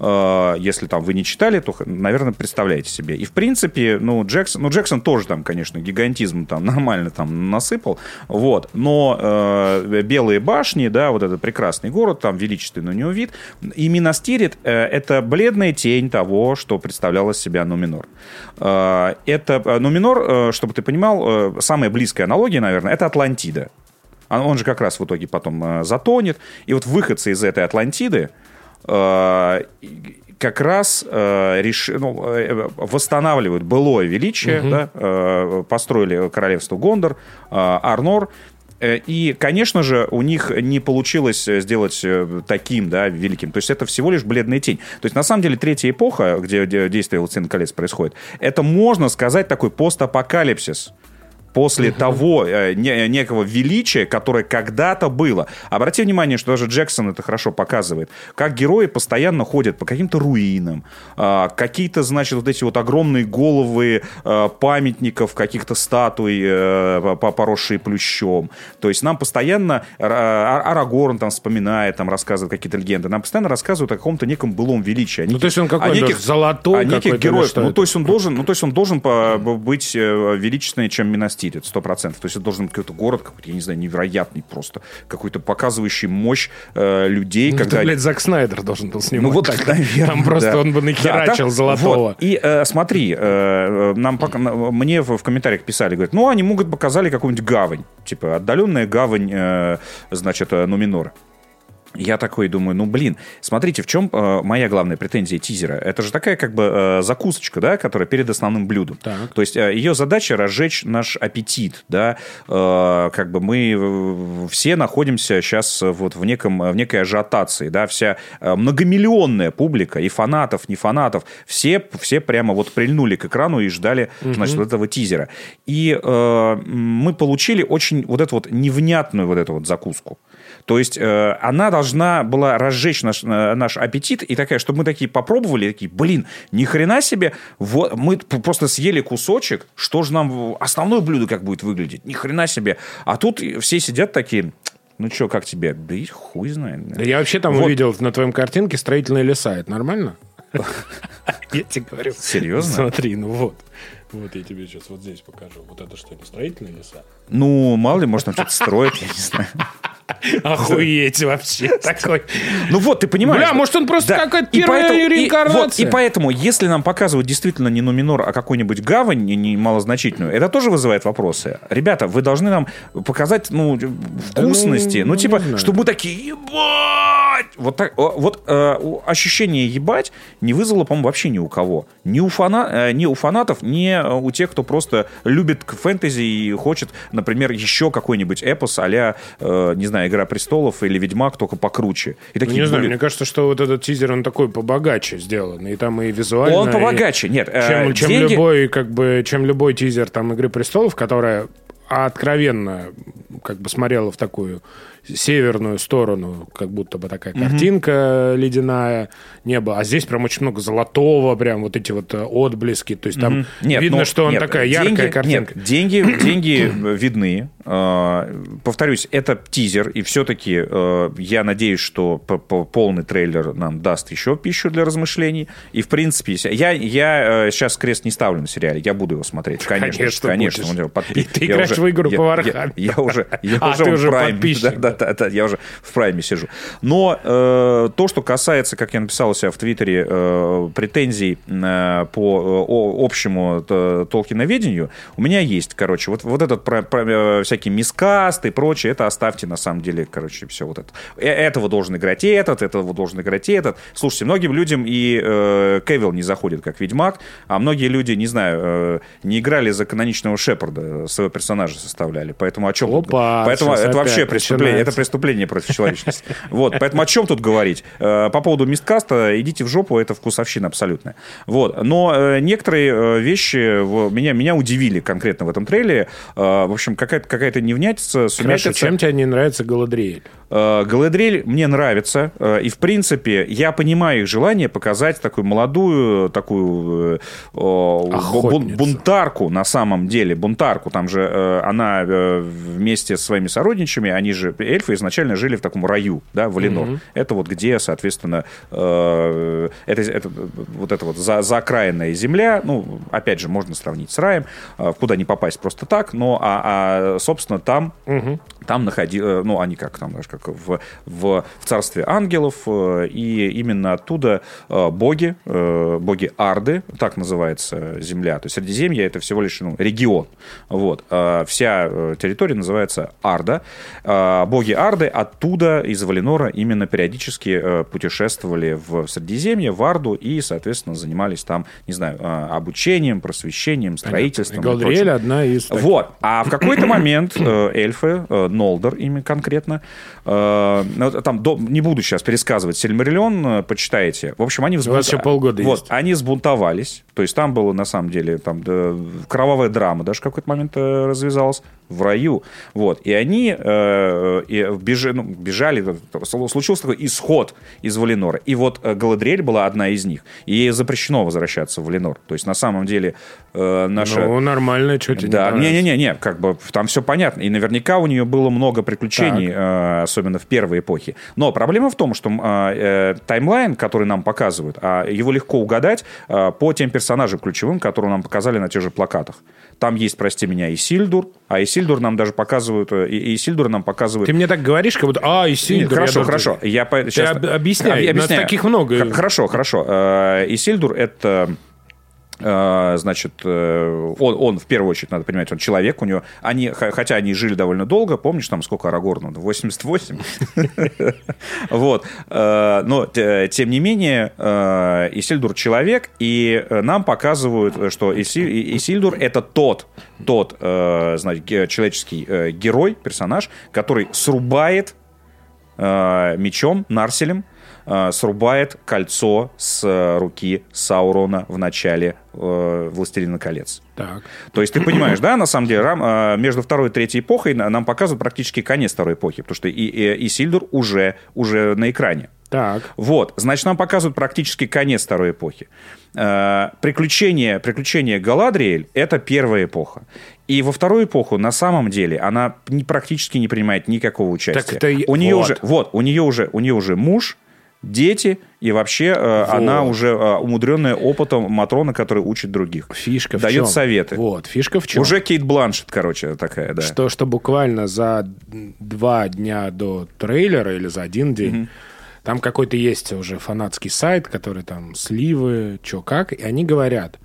Э, если там вы не читали, то, наверное, представляете себе. И, в принципе, ну, Джексон, ну, Джексон тоже там, конечно, гигантизм там [LAUGHS] нормально там насыпал, вот. Но э, Белые башни, да, вот этот прекрасный город, там величественный у него вид. И Минастирит э, — это бледная тень того, что представляла себя Нуминор. Э, это э, Нуминор, э, чтобы ты понимал, э, самая близкая аналогия, наверное, это Атлантида. Он же как раз в итоге потом э, затонет. И вот выходцы из этой Атлантиды, Э, как раз э, реш... ну, э, восстанавливают былое величие, угу. да, э, построили королевство Гондор, э, Арнор, э, и, конечно же, у них не получилось сделать таким, да, великим. То есть это всего лишь бледная тень. То есть, на самом деле, третья эпоха, где действие «Властелин колец» происходит, это, можно сказать, такой постапокалипсис после угу. того э, не, некого величия, которое когда-то было. Обрати внимание, что даже Джексон это хорошо показывает. Как герои постоянно ходят по каким-то руинам, э, какие-то, значит, вот эти вот огромные головы э, памятников, каких-то статуй, э, поросшие плющом. То есть нам постоянно а, Арагорн там вспоминает, там рассказывает какие-то легенды. Нам постоянно рассказывают о каком-то неком былом величии. ну, то есть он какой-то неких, золотой, о неких героев. Ну, то есть он должен, ну, то есть он должен быть э, величественнее, чем Минастир стиле, сто процентов. То есть это должен быть какой-то город, какой-то, я не знаю, невероятный просто, какой-то показывающий мощь э, людей. Ну, когда... это, блядь, Зак Снайдер должен был снимать. Ну вот, так. наверное, Там просто да. он бы нахерачил да, золотого. Вот. И э, смотри, э, нам пока, мне в, в комментариях писали, говорят, ну они могут показали какую-нибудь гавань, типа отдаленная гавань, э, значит, э, Нуминора. Я такой думаю, ну блин, смотрите, в чем э, моя главная претензия тизера? Это же такая как бы э, закусочка, да, которая перед основным блюдом. Так. То есть э, ее задача разжечь наш аппетит, да. Э, как бы мы все находимся сейчас вот в неком в некой ажиотации, да, вся э, многомиллионная публика и фанатов, не фанатов, все все прямо вот прильнули к экрану и ждали, Мгм. значит, вот этого тизера. И э, мы получили очень вот эту вот невнятную вот эту вот закуску. То есть э, она должна была разжечь наш, э, наш аппетит и такая, чтобы мы такие попробовали, такие, блин, ни хрена себе, вот, мы просто съели кусочек, что же нам основное блюдо как будет выглядеть, ни хрена себе. А тут все сидят такие, ну что, как тебе? Да и хуй знает. Да я вообще там Вот. увидел на твоем картинке строительные леса. Это нормально? [LAUGHS] Я тебе говорю. Серьезно? Смотри, ну вот. Вот я тебе сейчас вот здесь покажу. Вот это что, не строительные леса? Ну, мало ли, может, там что-то строят, я не знаю. [LAUGHS] Охуеть вообще такой. Ну вот, ты понимаешь. Бля, может, он просто какая-то И первая и- реинкарнация. вот, И, поэтому, если нам показывают действительно не Нуминор, а какую-нибудь гавань не, не малозначительную, это тоже вызывает вопросы. Ребята, вы должны нам показать ну, вкусности. ну, Ну, ну, типа, чтобы мы такие, ебать! Вот, так, вот э, ощущение ебать не вызвало, по-моему, вообще ни у кого. Ни у, фана, э, ни у фанатов, ни э, у тех, кто просто любит фэнтези и хочет, например, еще какой-нибудь эпос а не знаю, «Игра престолов» или «Ведьмак», только покруче. И Ну, такие, не знаю, блин, мне кажется, что вот этот тизер, он такой побогаче сделан. И там и визуально... Он и- побогаче. Нет, э, чем, чем деньги- любой, как бы, чем любой тизер там Игры престолов, которая откровенно как бы смотрела в такую северную сторону, как будто бы такая картинка ледяная, небо. А здесь прям очень много золотого, прям вот эти вот э, отблески. То есть там Нет, видно, ну, что он нет, такая деньги- яркая картинка. Нет, деньги, [CLEARS THROAT] деньги видны. Э, Повторюсь, это тизер, и все-таки э, я надеюсь, что полный трейлер нам даст еще пищу для размышлений. И, в принципе, я, я сейчас крест не ставлю на сериале, я буду его смотреть. Конечно, Конечно, конечно. он его подпи- И ты я играешь уже- в игру я- по я- Вархаммеру. Я уже, я А, уже ты уже в прайме. подписчик. Да, да, я уже в прайме сижу. Но э, то, что касается, как я написал у себя в Твиттере, э, претензий э, по э, о- общему э, толкиноведению, у меня есть, короче, вот, вот этот про, про, э, всякие мискасты и прочее, это оставьте на самом деле, короче, все вот это. Этого должен играть и этот, этого должен играть и этот. Слушайте, многим людям и э, Кевилл не заходит как Ведьмак, а многие люди, не знаю, э, не играли за каноничного Шепарда, своего персонажа составляли. Поэтому о чем Опа, Поэтому это вообще преступление. Это преступление против человечности. Вот, поэтому о чем тут говорить? Э, По поводу мисткаста, идите в жопу, это вкусовщина абсолютная. Вот, но э, некоторые э, вещи меня, меня удивили конкретно в этом трейлере. В общем, какая-то какая Хорошо, невнятица, сумятица. чем тебе не нравится Галадриэль? Галадриэль мне нравится, и в принципе я понимаю их желание показать такую молодую, такую о, Охотницу. бун- бунтарку на самом деле, бунтарку. Там же она вместе со своими сородичами, они же эльфы изначально жили в таком раю, да, Валинор. Это вот где, соответственно, э, это, это вот это вот за, заокраинная земля, ну опять же можно сравнить с раем, э, куда не попасть просто так, но а, а, собственно там там находи, э, ну, они как там, знаешь, как в, в, в царстве ангелов, э, и именно оттуда э, боги, э, боги Арды, так называется земля, то есть Средиземье это всего лишь ну, регион, вот, вся э, территория называется Арда, А боги Арды оттуда, из Валинора, именно периодически э, путешествовали в Средиземье, в Арду, и, соответственно, занимались там, не знаю, э, обучением, просвещением, строительством. и прочим. Галадриэль одна из... таких. Вот. А в какой-то момент э, эльфы, Нолдор ими конкретно, ну, там не буду сейчас пересказывать Сильмариллион, почитайте. В общем, они У вас еще полгода вот, есть. они сбунтовались. То есть там было, на самом деле, там кровавая драма даже в какой-то момент развязалась в раю. Вот. И они э, и бежи- ну, бежали, случился такой исход из Валинора. И вот э, Галадриэль была одна из них. И ей запрещено возвращаться в Валинор. То есть, на самом деле, э, наша... Ну, нормально, что тебе Да, не не-не-не, как бы там все понятно. И наверняка у нее было много приключений, э, особенно в первой эпохе. Но проблема в том, что э, э, таймлайн, который нам показывают, а его легко угадать э, по тем персонажам ключевым, которые нам показали на тех же плакатах. Там есть, прости меня, Исильдур, а Исильдур нам даже показывают, э, и Исильдур нам показывают Ты мне так говоришь, как будто... А, и нет, хорошо, я хорошо. должен- Я по- щас- об- объясняй, Об- нас таких много. Х- Хорошо, хорошо. Э, Исильдур — это значит, э, он, он в первую очередь, надо понимать, он человек, у него, они, хотя они жили довольно долго, помнишь, там сколько Арагорну, 88? [LAUGHS] Вот. Э, но, тем не менее, Исильдур человек, и нам показывают, что Исильдур это тот, тот, значит, человеческий герой, персонаж, который срубает мечом, нарселем, э, срубает кольцо с э, руки Саурона в начале э, «Властелина колец». Так. То есть ты понимаешь, да, на самом деле, э, между второй и третьей эпохой нам показывают практически конец второй эпохи, потому что и, и, и Сильдур уже, уже на экране. Так. Вот, значит, нам показывают практически конец второй эпохи. Э, приключения, приключения Галадриэль — это первая эпоха. И во вторую эпоху, на самом деле, она практически не принимает никакого участия. Так это... У нее вот. уже, вот, у нее уже, у нее уже муж, дети, и вообще э, Вот. она уже э, умудренная опытом Матрона, который учит других. Фишка в Дает чем? советы. Вот, фишка в чем? Уже Кейт Бланшет, короче, такая, да. Что, что буквально за два дня до трейлера или за один день там какой-то есть уже фанатский сайт, который там сливы, чё как, и они говорят,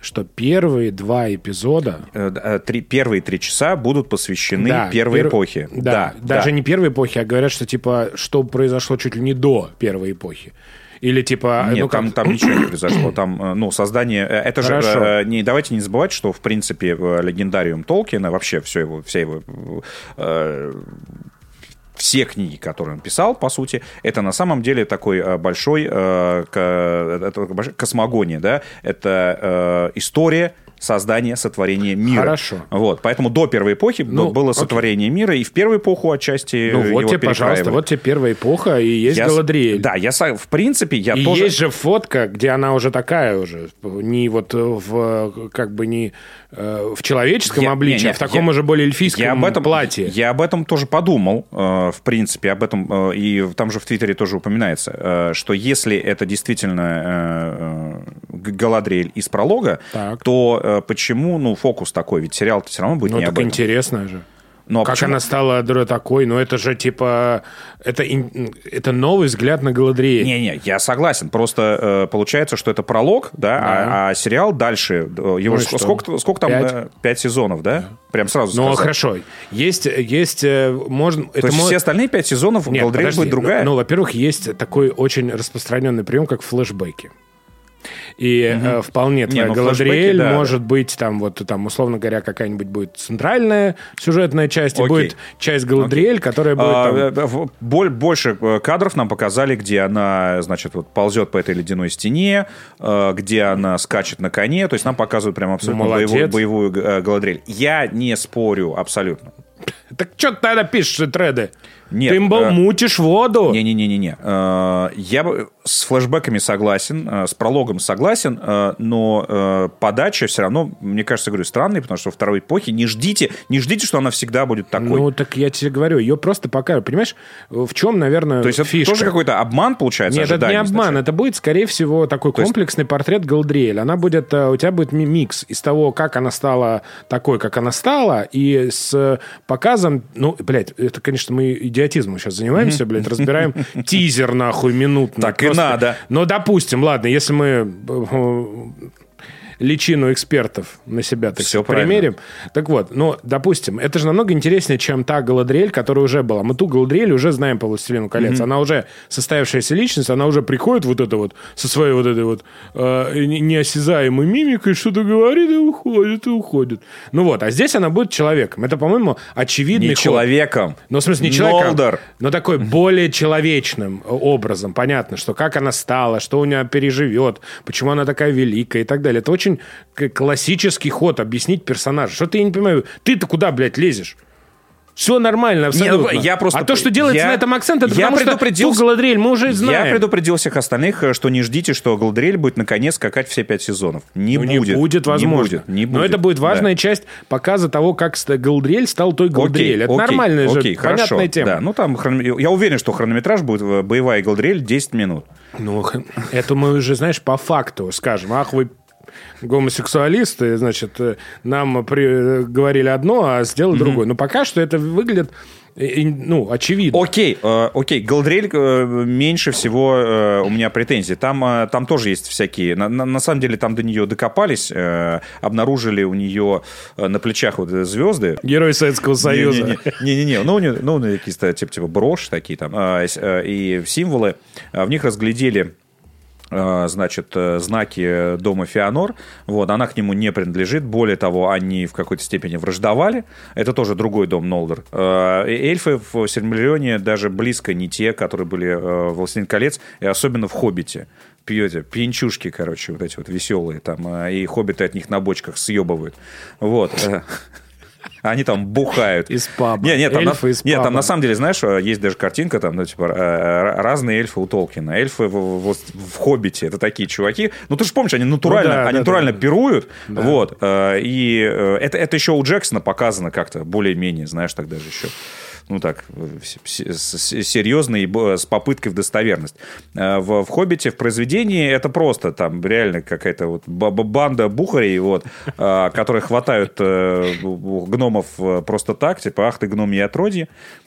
что первые два эпизода... Э, э, три, первые три часа будут посвящены Да, первой пер- эпохе. Да, даже не первой эпохи, а говорят, что типа, что произошло чуть ли не до первой эпохи. Или типа... Нет, ну, как- там, там ничего не произошло. Там, э, ну, создание... э, Это же... Хорошо. э, Не, давайте не забывать, что, в принципе, э, легендариум Толкина, вообще все его, вся его... э, все книги, которые он писал, по сути, это на самом деле такой э, большой э, большая космогония, да? Это э, история создания, сотворения мира. Хорошо. Вот, поэтому до первой эпохи Ну, было окей. сотворение мира, и в первую эпоху отчасти Ну вот тебе, пожалуйста, вот тебе первая эпоха, и есть Я Галадриэль. Да, я в принципе, я И тоже... есть же фотка, где она уже такая уже, не вот в как бы не э, в человеческом Я- обличии, не, а не, в таком я- уже более эльфийском я об этом, платье. Я об этом тоже подумал, э, в принципе, об этом, э, и там же в Твиттере тоже упоминается, э, что если это действительно э, э, Галадриэль из пролога, Так. то э, почему, ну, фокус такой, ведь сериал-то все равно будет Ну не так об этом. интересно же. Ну, а как почему? она стала такой, ну это же типа это это новый взгляд на Галадриэль. Не-не, я согласен. Просто э, получается, что это пролог, да, А, а сериал дальше. э, Его Ну ж- сколько, сколько там? Пять? э, Пять сезонов, да? Прям сразу Ну сказать. хорошо, есть есть э, можно То есть мо- все остальные пять сезонов Нет, Галадриэль подожди. будет другая? Ну, ну, во-первых, есть такой очень распространенный прием, как флешбеки. И э, вполне твоя ну, Галадриэль да, может быть там вот там условно говоря какая-нибудь будет центральная сюжетная часть и Окей. будет часть Галадриэль, которая будет А, там- э, боль- больше э, кадров нам показали, где она, значит, вот ползет по этой ледяной стене, где она скачет на коне. То есть нам показывают прям абсолютно Ну, боевую, боевую Галадриэль. Я не спорю абсолютно. Так что ты тогда пишешь треды? Нет, Ты мол, э, мутишь воду. Не-не-не-не. Э, Я с флешбеками согласен, э, с прологом согласен, э, но э, подача все равно, мне кажется, говорю, странной, потому что во второй эпохе не ждите, не ждите, что она всегда будет такой. Ну, так я тебе говорю, ее просто пока, понимаешь, в чем, наверное, То есть это фишка? тоже какой-то обман, получается, Нет, это не обман, изначально? это будет, скорее всего, такой есть- комплексный портрет Галдриэль. Она будет, э, у тебя будет ми- микс из того, как она стала такой, как она стала, и с показом, ну, блядь, это, конечно, мы идиотизмом сейчас занимаемся, блядь, разбираем тизер, нахуй, минутный. Так и надо. Ну, допустим, ладно, если мы э, личину экспертов на себя, так Всё сказать, примерим. Так вот, ну, допустим, это же намного интереснее, чем та Галадриэль, которая уже была. Мы ту Галадриэль уже знаем по «Властелину колец». Она уже состоявшаяся личность, она уже приходит вот это вот со своей вот этой вот э, не- неосязаемой мимикой, что-то говорит и уходит, и уходит. Ну вот, а здесь она будет человеком. Это, по-моему, очевидный Не ход. человеком. Ну, в смысле, не человеком, Нолдор. но такой более человечным образом. Понятно, что как она стала, что у нее переживет, почему она такая великая и так далее. Это очень к- классический ход объяснить персонажа. Что-то я не понимаю. Ты-то куда, блядь, лезешь? Все нормально, абсолютно. Не, я просто- а то, что делается я- на этом акцент, это я потому что предупредил- ту Галадриэль мы уже знаем. Я предупредил всех остальных, э, что не ждите, что Галдрель будет наконец скакать все пять сезонов. Не Ну, будет. Не будет, возможно. Не будет. Не Но будет. это будет важная Да. часть показа того, как Галдриэль стал той Галдриэль. Это окей, нормальная же, окей, понятная хорошо. тема. Да, ну там хрон- я уверен, что хронометраж будет э, боевая Галдрель 10 минут. Ну, это мы уже, знаешь, по факту скажем. Ах, вы гомосексуалисты, значит, э, нам при, говорили одно, а сделали mm-hmm. другое. Но пока что это выглядит ну, очевидно. Окей, э, окей, Галдриэль э, меньше всего э, у меня претензий. Там, там тоже есть всякие... На, на, на самом деле там до нее докопались, обнаружили у нее на плечах вот звезды. Герой Советского Союза. Не-не-не, ну, у нее, ну, какие-то типа, типа брошь такие там, и символы. В них разглядели Э, значит, э, знаки дома Феонор. Вот, она к нему не принадлежит. Более того, они в какой-то степени враждовали. Это тоже другой дом Нолдер. Э, эльфы в Сильмариллионе даже близко не те, которые были в «Властелин колец», и особенно в «Хоббите» пьете, пьянчушки, короче, вот эти вот веселые там, и хоббиты от них на бочках съебывают. Вот. [LAUGHS] Они там бухают. Из паба. Нет, нет, там, эльфы на, из нет, там на самом деле, знаешь, есть даже картинка, там, ну, типа, э, разные эльфы у Толкина. Эльфы в, в, в «Хоббите» — это такие чуваки. Ну, ты же помнишь, они натурально, ну, да, они да, натурально да, пируют. Да. Вот. Э, и э, это, это еще у Джексона показано как-то более-менее, знаешь, так даже еще ну так, серьезный с попыткой в достоверность. Э, в, в «Хоббите», в произведении это просто там реально какая-то вот банда бухарей, вот, э, [LAUGHS] которые хватают э, гномов просто так, типа, ах ты гномьи отродье, Э,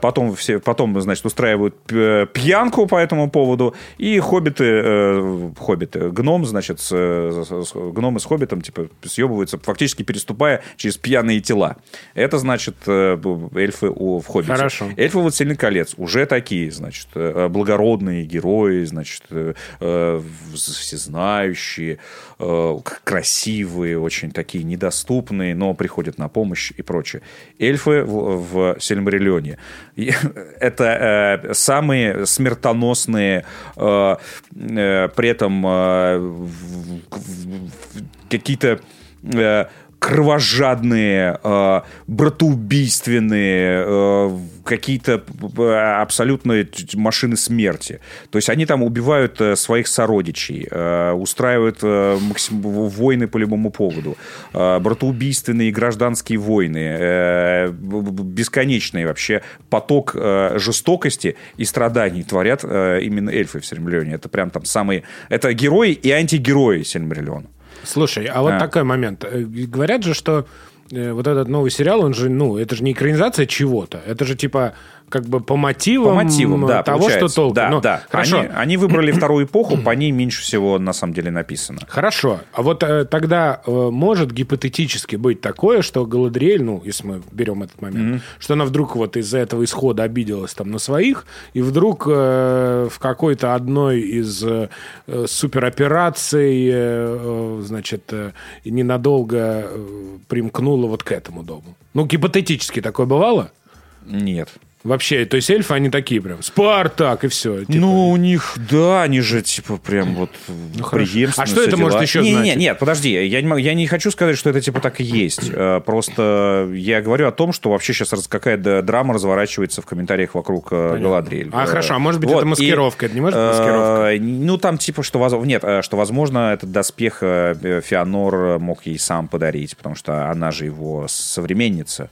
потом, все, потом, значит, устраивают пьянку по этому поводу. И хоббиты, э, хоббиты, гном, значит, с, с, гномы с хоббитом, типа, съебываются, фактически переступая через пьяные тела. Это, значит, э, эльфы у, в хоббите. Хорошо. Эльфы «Властелин колец» уже такие, значит, э, благородные герои, значит, э, всезнающие, э, красивые, очень такие недоступные, но приходят на помощь и прочее. Эльфы в, в Сильмариллионе уровне. [LAUGHS] Это э, самые смертоносные, э, э, при этом э, какие-то э, кровожадные, э, братоубийственные, э, какие-то э, абсолютно машины смерти. То есть они там убивают э, своих сородичей, э, устраивают э, максим... войны по любому поводу, э, братоубийственные гражданские войны, э, бесконечный вообще поток э, жестокости и страданий творят э, именно эльфы в Сильмариллионе. Это прям там самые... Это герои и антигерои Сильмариллиона. Слушай, а вот а. такой момент. Э, говорят же, что э, вот этот новый сериал, он же, ну, это же не экранизация чего-то. Это же типа как бы по мотивам, по мотивам да, того, получается. что толк. Да, ну, да. Хорошо. Они, они выбрали [CLEARS THROAT] вторую эпоху, по ней меньше всего на самом деле написано. Хорошо. А вот э, тогда э, может гипотетически быть такое, что Галадриэль, ну, если мы берем этот момент, mm-hmm. что она вдруг вот из-за этого исхода обиделась там на своих, и вдруг э, в какой-то одной из э, суперопераций, э, значит, э, ненадолго э, примкнула вот к этому дому. Ну, гипотетически такое бывало? Нет. Вообще, то есть эльфы, они такие прям, Спартак, и все. Типа. Ну, у них, да, они же, типа, прям вот ну, А что это дела. может еще не, значить? Нет, нет, подожди, я не, я не хочу сказать, что это, типа, так и есть. Э, просто я говорю о том, что вообще сейчас какая-то драма разворачивается в комментариях вокруг э, Понятно. Галадриэль. А, хорошо, а может быть, вот. это маскировка? И, это не может быть маскировка? Ну, там, типа, что, нет, э, что, возможно, этот доспех Феонор мог ей сам подарить, потому что она же его современница.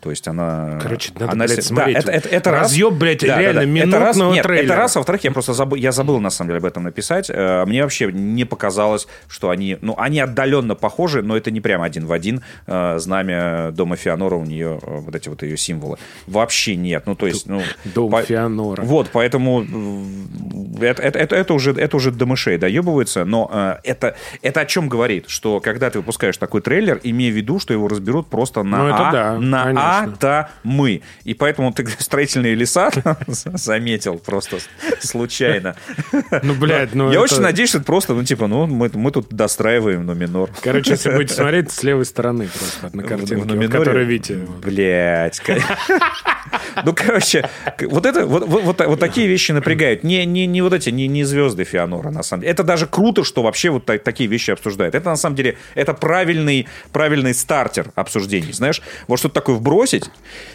То есть она... Короче, надо, она, блядь, смотреть. Да, это, это, это Разъеб, раз, блядь, да, реально да, да. минутного это раз, нет, трейлера. Это раз, а во-вторых, я просто забыл, я забыл, на самом деле, об этом написать. Э, мне вообще не показалось, что они... Ну, они отдаленно похожи, но это не прям один в один. Э, знамя Дома Феонора, у нее э, вот эти вот ее символы. Вообще нет. Ну, то есть... Ну, Дом по... Феонора. Вот, поэтому это, это, это, это, уже, это уже до мышей доебывается, но это, это о чем говорит? Что когда ты выпускаешь такой трейлер, имея в виду, что его разберут просто на ну, А, да, на конечно. А, та, мы. И поэтому ты [LAUGHS] строительные леса [LAUGHS] заметил просто случайно. Ну, блядь, ну Я очень надеюсь, что это просто, ну, типа, ну, мы, тут достраиваем но минор. Короче, если будете [LAUGHS] смотреть, с левой стороны просто на картинке, которой видите. Блядь. Ну, короче, вот это, вот, вот, вот такие вещи напрягают. Не, не, не вот эти, не, не звезды Феонора, на самом деле. Это даже круто, что вообще вот так, такие вещи обсуждают. Это, на самом деле, это правильный, правильный стартер обсуждений. Знаешь, вот что-то такое вбросить,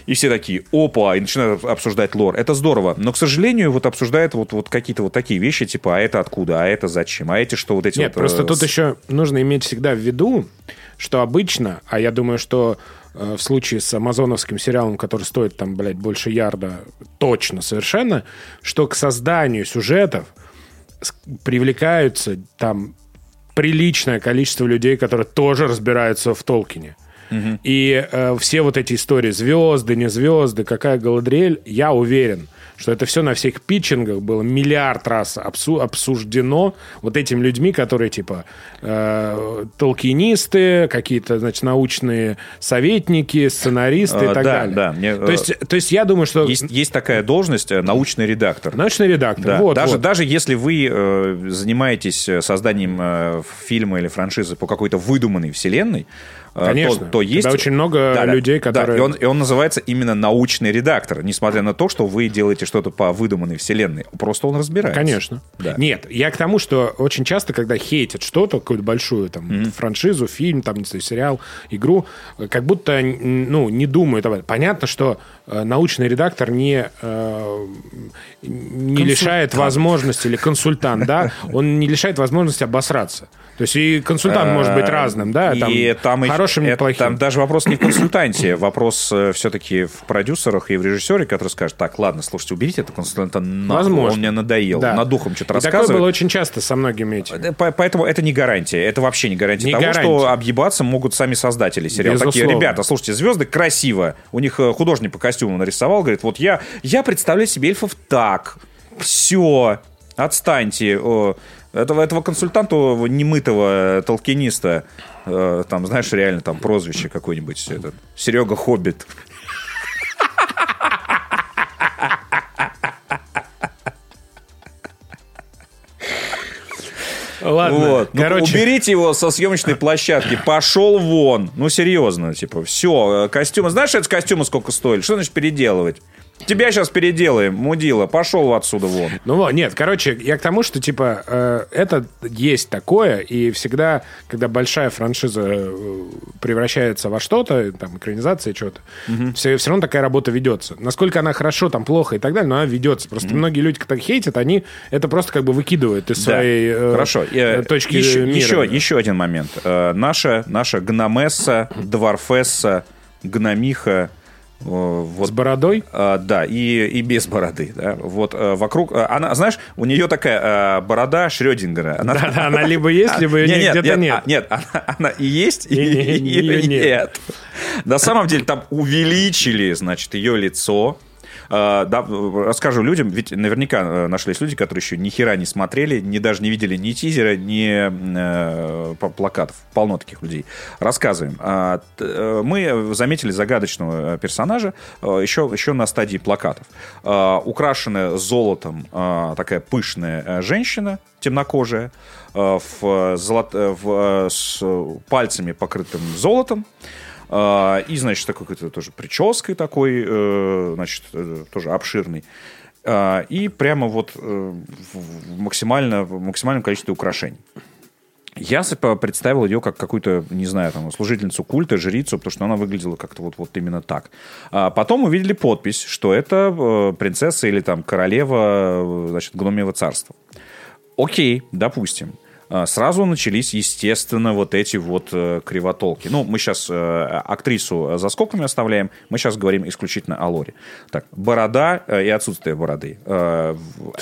и все такие, опа, и начинают обсуждать лор. Это здорово. Но, к сожалению, вот обсуждают вот, вот какие-то вот такие вещи, типа, а это откуда, а это зачем, а эти что вот эти Нет, вот... просто э, тут еще нужно иметь всегда в виду, что обычно, а я думаю, что э, в случае с амазоновским сериалом, который стоит там, блядь, больше ярда, точно совершенно, что к созданию сюжетов привлекаются там приличное количество людей, которые тоже разбираются в Толкине. И э, все вот эти истории звезды, не звезды, какая галадриэль, я уверен, что это все на всех питчингах было миллиард раз обсу- обсуждено вот этими людьми, которые типа э, толкинисты, какие-то, значит, научные советники, сценаристы и А, так да, далее. да, мне, то, есть, то есть я думаю, что... Есть, есть такая должность, э, научный редактор. Научный редактор. Да, вот, даже, вот. даже если вы э, занимаетесь э, созданием э, фильма или франшизы по какой-то выдуманной вселенной, э, Конечно. то, то есть... Тогда очень много Да, да, людей, да, которые... и, он, и он называется именно научный редактор, несмотря на то, что вы делаете что-то по выдуманной вселенной. Просто он разбирается. Конечно. Да. Нет, я к тому, что очень часто, когда хейтят что-то, какую-то большую там франшизу, фильм, там, не знаю, сериал, игру, э, как будто ну, не думают об этом. Понятно, что э, научный редактор не, э, не лишает возможности, или консультант, да, он не лишает возможности обосраться. То есть и консультант может быть разным, да, там, и там, и- хорошим, это- неплохим. Там даже вопрос не в консультанте, [COUGHS] вопрос все-таки в продюсерах и в режиссере, который скажет, так, ладно, слушайте, уберите этого консультанта нахуй, Возможно. он мне надоел, Да. над духом что-то И такое рассказывает. было очень часто со многими этими. Э, по- Поэтому это не гарантия. Это вообще не гарантия Не того, гарантия. что объебаться могут сами создатели сериала. Такие, ребята, слушайте, звезды красиво. У них э, художник по костюму нарисовал, говорит, вот я, я представляю себе эльфов так. Все. Отстаньте. Этого, этого консультанту немытого э, толкиниста, э, там, знаешь, реально там прозвище какое-нибудь, этот, Серега Хоббит. Ладно, Вот. Ну, короче... уберите его со съемочной площадки. Пошел вон. Ну, серьезно, типа, все. Костюмы. Знаешь, эти костюмы сколько стоили? Что значит переделывать? Тебя сейчас переделаем, мудила. Пошел отсюда вон. Ну нет, короче, я к тому, что типа э, это есть такое, и всегда, когда большая франшиза э, превращается во что-то, там экранизация чего-то, все, все равно такая работа ведется. Насколько она хорошо, там плохо и так далее, но она ведется. Просто многие люди, которые хейтят, они это просто как бы выкидывают из Да. своей э, Хорошо. э, точки еще, мира. Еще, еще один момент. Э, наша, наша гномесса, дворфесса, гномиха, вот С бородой? А, да, и, и без бороды. Да. Вот э, вокруг... э, Она, знаешь, у нее такая э, борода Шрёдингера. Она, Да-да, [LAUGHS] она либо есть, либо ее нет, где-то нет, нет. а, нет, она, она и есть, и, И- [LAUGHS] и- и- и нет. нет. На самом деле там увеличили, значит, ее лицо. А, да, расскажу людям, ведь наверняка э, нашлись люди, которые еще ни хера не смотрели, ни даже не видели ни тизера, ни э, плакатов. Полно таких людей. Рассказываем. А, э, мы заметили загадочного э, персонажа еще, еще на стадии плакатов. А, украшенная золотом такая пышная женщина, темнокожая, в, золот- в, с пальцами покрытым золотом. А, И, значит, такой какой-то тоже прической такой, э, значит, э, тоже обширный. А, И прямо вот э, в максимально, в максимальном количестве украшений. Я представил ее как какую-то, не знаю, там, служительницу культа, жрицу, потому что она выглядела как-то вот, вот именно так. А потом увидели подпись, что это принцесса или там королева, значит, гномьего царства. Окей, допустим. А, Сразу начались, естественно, вот эти вот э, кривотолки. Ну, мы сейчас актрису за скобками оставляем, мы сейчас говорим исключительно о Лоре. Так, борода э, и отсутствие бороды. Э,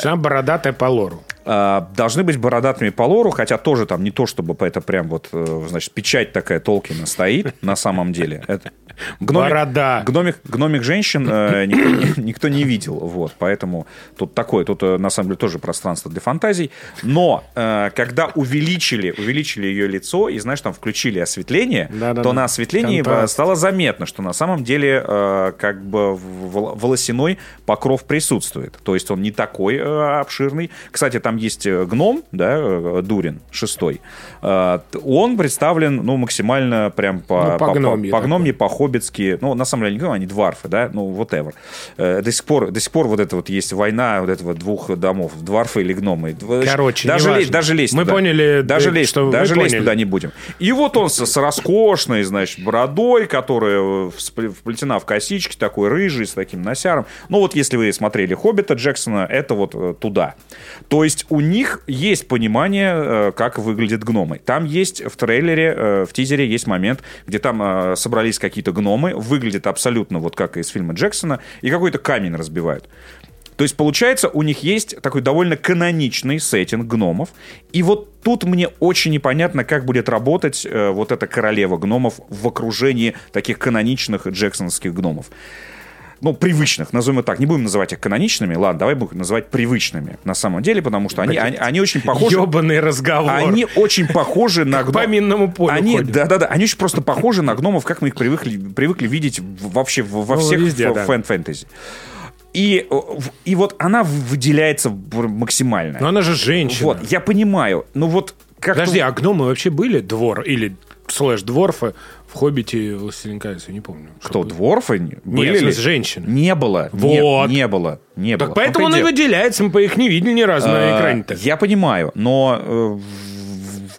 Она бородатая по лору. А, должны быть бородатыми по лору, хотя тоже там не то, чтобы это прям вот, э, значит, печать такая Толкина стоит на самом деле. Это Борода. Гномик, гномик женщин э, [COUGHS] никто, не- никто не видел, вот, поэтому тут такое, тут э, на самом деле тоже пространство для фантазий. Но э, когда увеличили, увеличили ее лицо и, знаешь, там включили осветление, Да-да-да. то на осветлении э, Контраст. стало заметно, что на самом деле э, как бы вол- волосяной покров присутствует. То есть он не такой э, обширный. Кстати, там есть э, гном, да, э, Дурин, шестой. Э, он представлен, ну, максимально прям по, Ну, по гномье по, такой. гномье, по-хоббитски. Ну, на самом деле, не гномы, они дварфы, да, ну, whatever. До сих пор, до сих пор вот это вот есть война вот этого двух домов, дварфы или гномы. Короче, даже лезть, даже лезть Мы туда. поняли, даже э, лезть, что даже лезть поняли. туда не будем. И вот он с, с роскошной, значит, бородой, которая вплетена в косички, такой рыжий, с таким носяром. Ну, вот если вы смотрели «Хоббита» Джексона, это вот туда. То есть у них есть понимание, э, как выглядят гномы. Там есть в трейлере, э, в тизере есть момент, где там э, собрались какие-то гномы, выглядят абсолютно вот как из фильма Джексона, и какой-то камень разбивают. То есть, получается, у них есть такой довольно каноничный сеттинг гномов. И вот тут мне очень непонятно, как будет работать э, вот эта королева гномов в окружении таких каноничных джексонских гномов ну, привычных, назовем их так, не будем называть их каноничными, ладно, давай будем называть привычными на самом деле, потому что они, они, они очень похожи... Ёбаный разговор. Они очень похожи на гномов. По минному полю они, Да-да-да, они очень просто похожи на гномов, как мы их привыкли, привыкли видеть вообще во ну, всех везде, да. фэн- фэнтези. И, и вот она выделяется максимально. Но она же женщина. Вот, я понимаю. Ну вот как Подожди, а гномы вообще были двор или слэш дворфы в «Хоббите» «Властелин колец», я не помню. Кто, дворфы? Были Нет, ли? женщины. Не было. Вот. Не, не было. Не так было. поэтому он и выделяется, мы по их не видели ни разу а, на экране-то. Я понимаю, но э,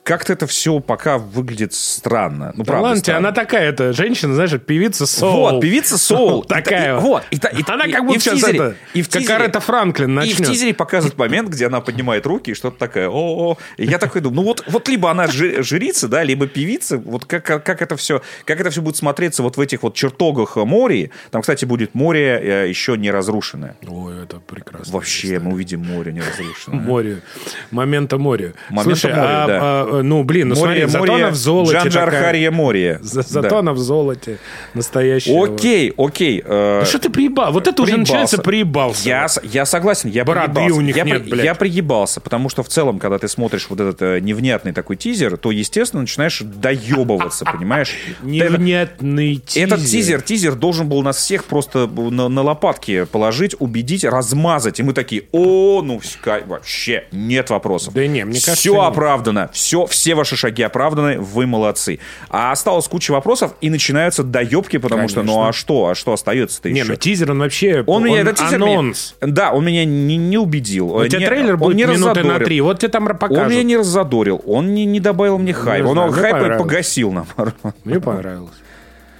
как-то это все пока выглядит странно. Ну, да правда, ладно, странно. она такая, это женщина, знаешь, певица Соул. Вот, певица Соул. [LAUGHS] Такая вот. И, она как будто сейчас это, и в как Арета Франклин начнет. И в тизере показывают момент, где она поднимает руки и что-то такое. О, я такой думаю, ну вот, вот либо она жрица, да, либо певица. Вот как, как, это все, как это все будет смотреться вот в этих вот чертогах моря. Там, кстати, будет море э, еще не разрушенное. Ой, это прекрасно. Вообще, мы увидим море не разрушенное. Море. Момента моря. Момента моря, а, да. Э, ну, блин, ну море, смотри, море, зато она в золоте. Джанджархарье море. [LAUGHS] За, зато да. в золоте. Настоящая. Окей, окей. Э, ну что ты приебал? Вот это уже начинается приебался. Я, я согласен, я Бороды приебался. у них я, нет, блядь. Я приебался, потому что в целом, когда ты смотришь вот этот э, невнятный такой тизер, то, естественно, начинаешь доебываться, понимаешь? [LAUGHS] Невнятный тизер. Этот тизер, тизер должен был нас всех просто на, на лопатки положить, убедить, размазать. И мы такие, о, ну, вообще, нет вопросов. Да не, мне кажется... Все оправдано, все все, ваши шаги оправданы, вы молодцы. А осталось куча вопросов, и начинаются доебки, потому Конечно. что, ну а что, а что остается-то не, еще? ну тизер, он вообще, он, он меня, этот тизер анонс. Меня, да, он меня не, не убедил. У тебя не, трейлер будет не минуты на три, вот тебе там покажут. Он меня не раззадорил, он не, не добавил мне хайп, он хайп погасил, наоборот. Мне понравилось.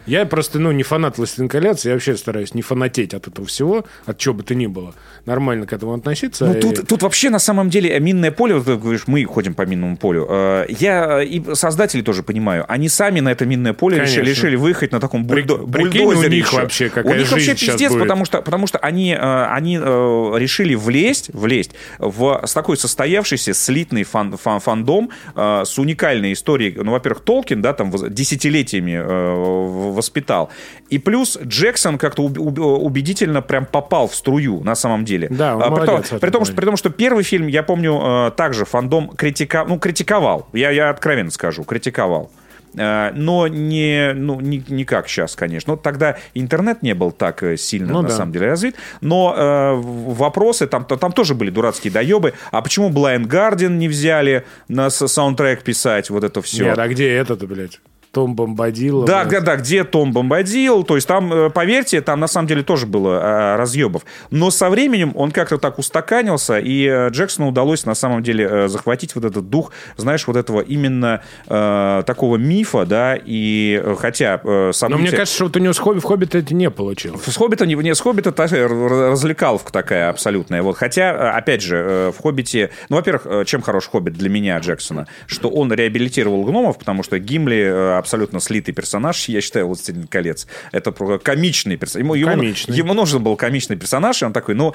Я просто, ну, не фанат «Властелин колец», я вообще стараюсь не фанатеть от этого всего, от чего бы то ни было. Нормально к этому относиться. Ну, и... тут, тут вообще, на самом деле, минное поле, вот ты говоришь, мы ходим по минному полю. Э, я и создатели тоже понимаю, они сами на это минное поле решили, решили выехать на таком бульдо... Бульдозере. у них вообще какая У них вообще пиздец, потому что, потому что они, э, они э, решили влезть, влезть в, с такой состоявшийся слитный фан, фан, фандом с уникальной историей. Ну, во-первых, Толкин, да, там десятилетиями воспитал. И плюс Джексон как-то убедительно прям попал в струю на самом деле. Да, он а, при, том, при, том, что, при том, что первый фильм, я помню, э, также фандом критика, ну, критиковал. Я, я откровенно скажу, критиковал э, но не, ну, не, не как сейчас, конечно. Но тогда интернет не был так э, сильно, ну, на да. самом деле, развит. Но э, вопросы, там, там тоже были дурацкие доебы. А почему Blind Guardian не взяли на саундтрек писать, вот это все? Нет, а где это-то, блядь? Том Бомбадил. Да, да, да, где Том Бомбадил. То есть там, э, поверьте, там на самом деле тоже было а, разъебов. Но со временем он как-то так устаканился, и э, Джексону удалось на самом деле э, захватить вот этот дух, знаешь, вот этого именно э, такого мифа, да, и хотя э, события... Но мне кажется, что вот у него с Хобби, в Хоббита это не получилось. С Хоббита, не, не с Хоббита развлекаловка такая абсолютная. Вот. Хотя, опять же, в Хоббите... Ну, во-первых, чем хорош Хоббит для меня, Джексона? Что он реабилитировал гномов, потому что Гимли абсолютно слитый персонаж, я считаю, «Властелин колец». Это комичный персонаж. Ему, комичный. ему, ему нужен был комичный персонаж, и он такой, ну...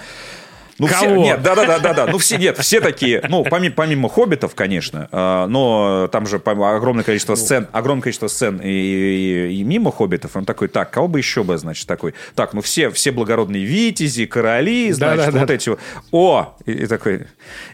Ну, Кого? Все, нет, да, да, да, да, да. Ну, все, нет, все такие, ну, помимо, помимо хоббитов, конечно, э, но там же огромное количество ну. сцен, огромное количество сцен и, и, и мимо хоббитов. Он такой, так, кого бы еще бы, значит, такой, так, ну, все, все благородные витязи, короли, значит, да, да, вот да. эти. О! И, и такой.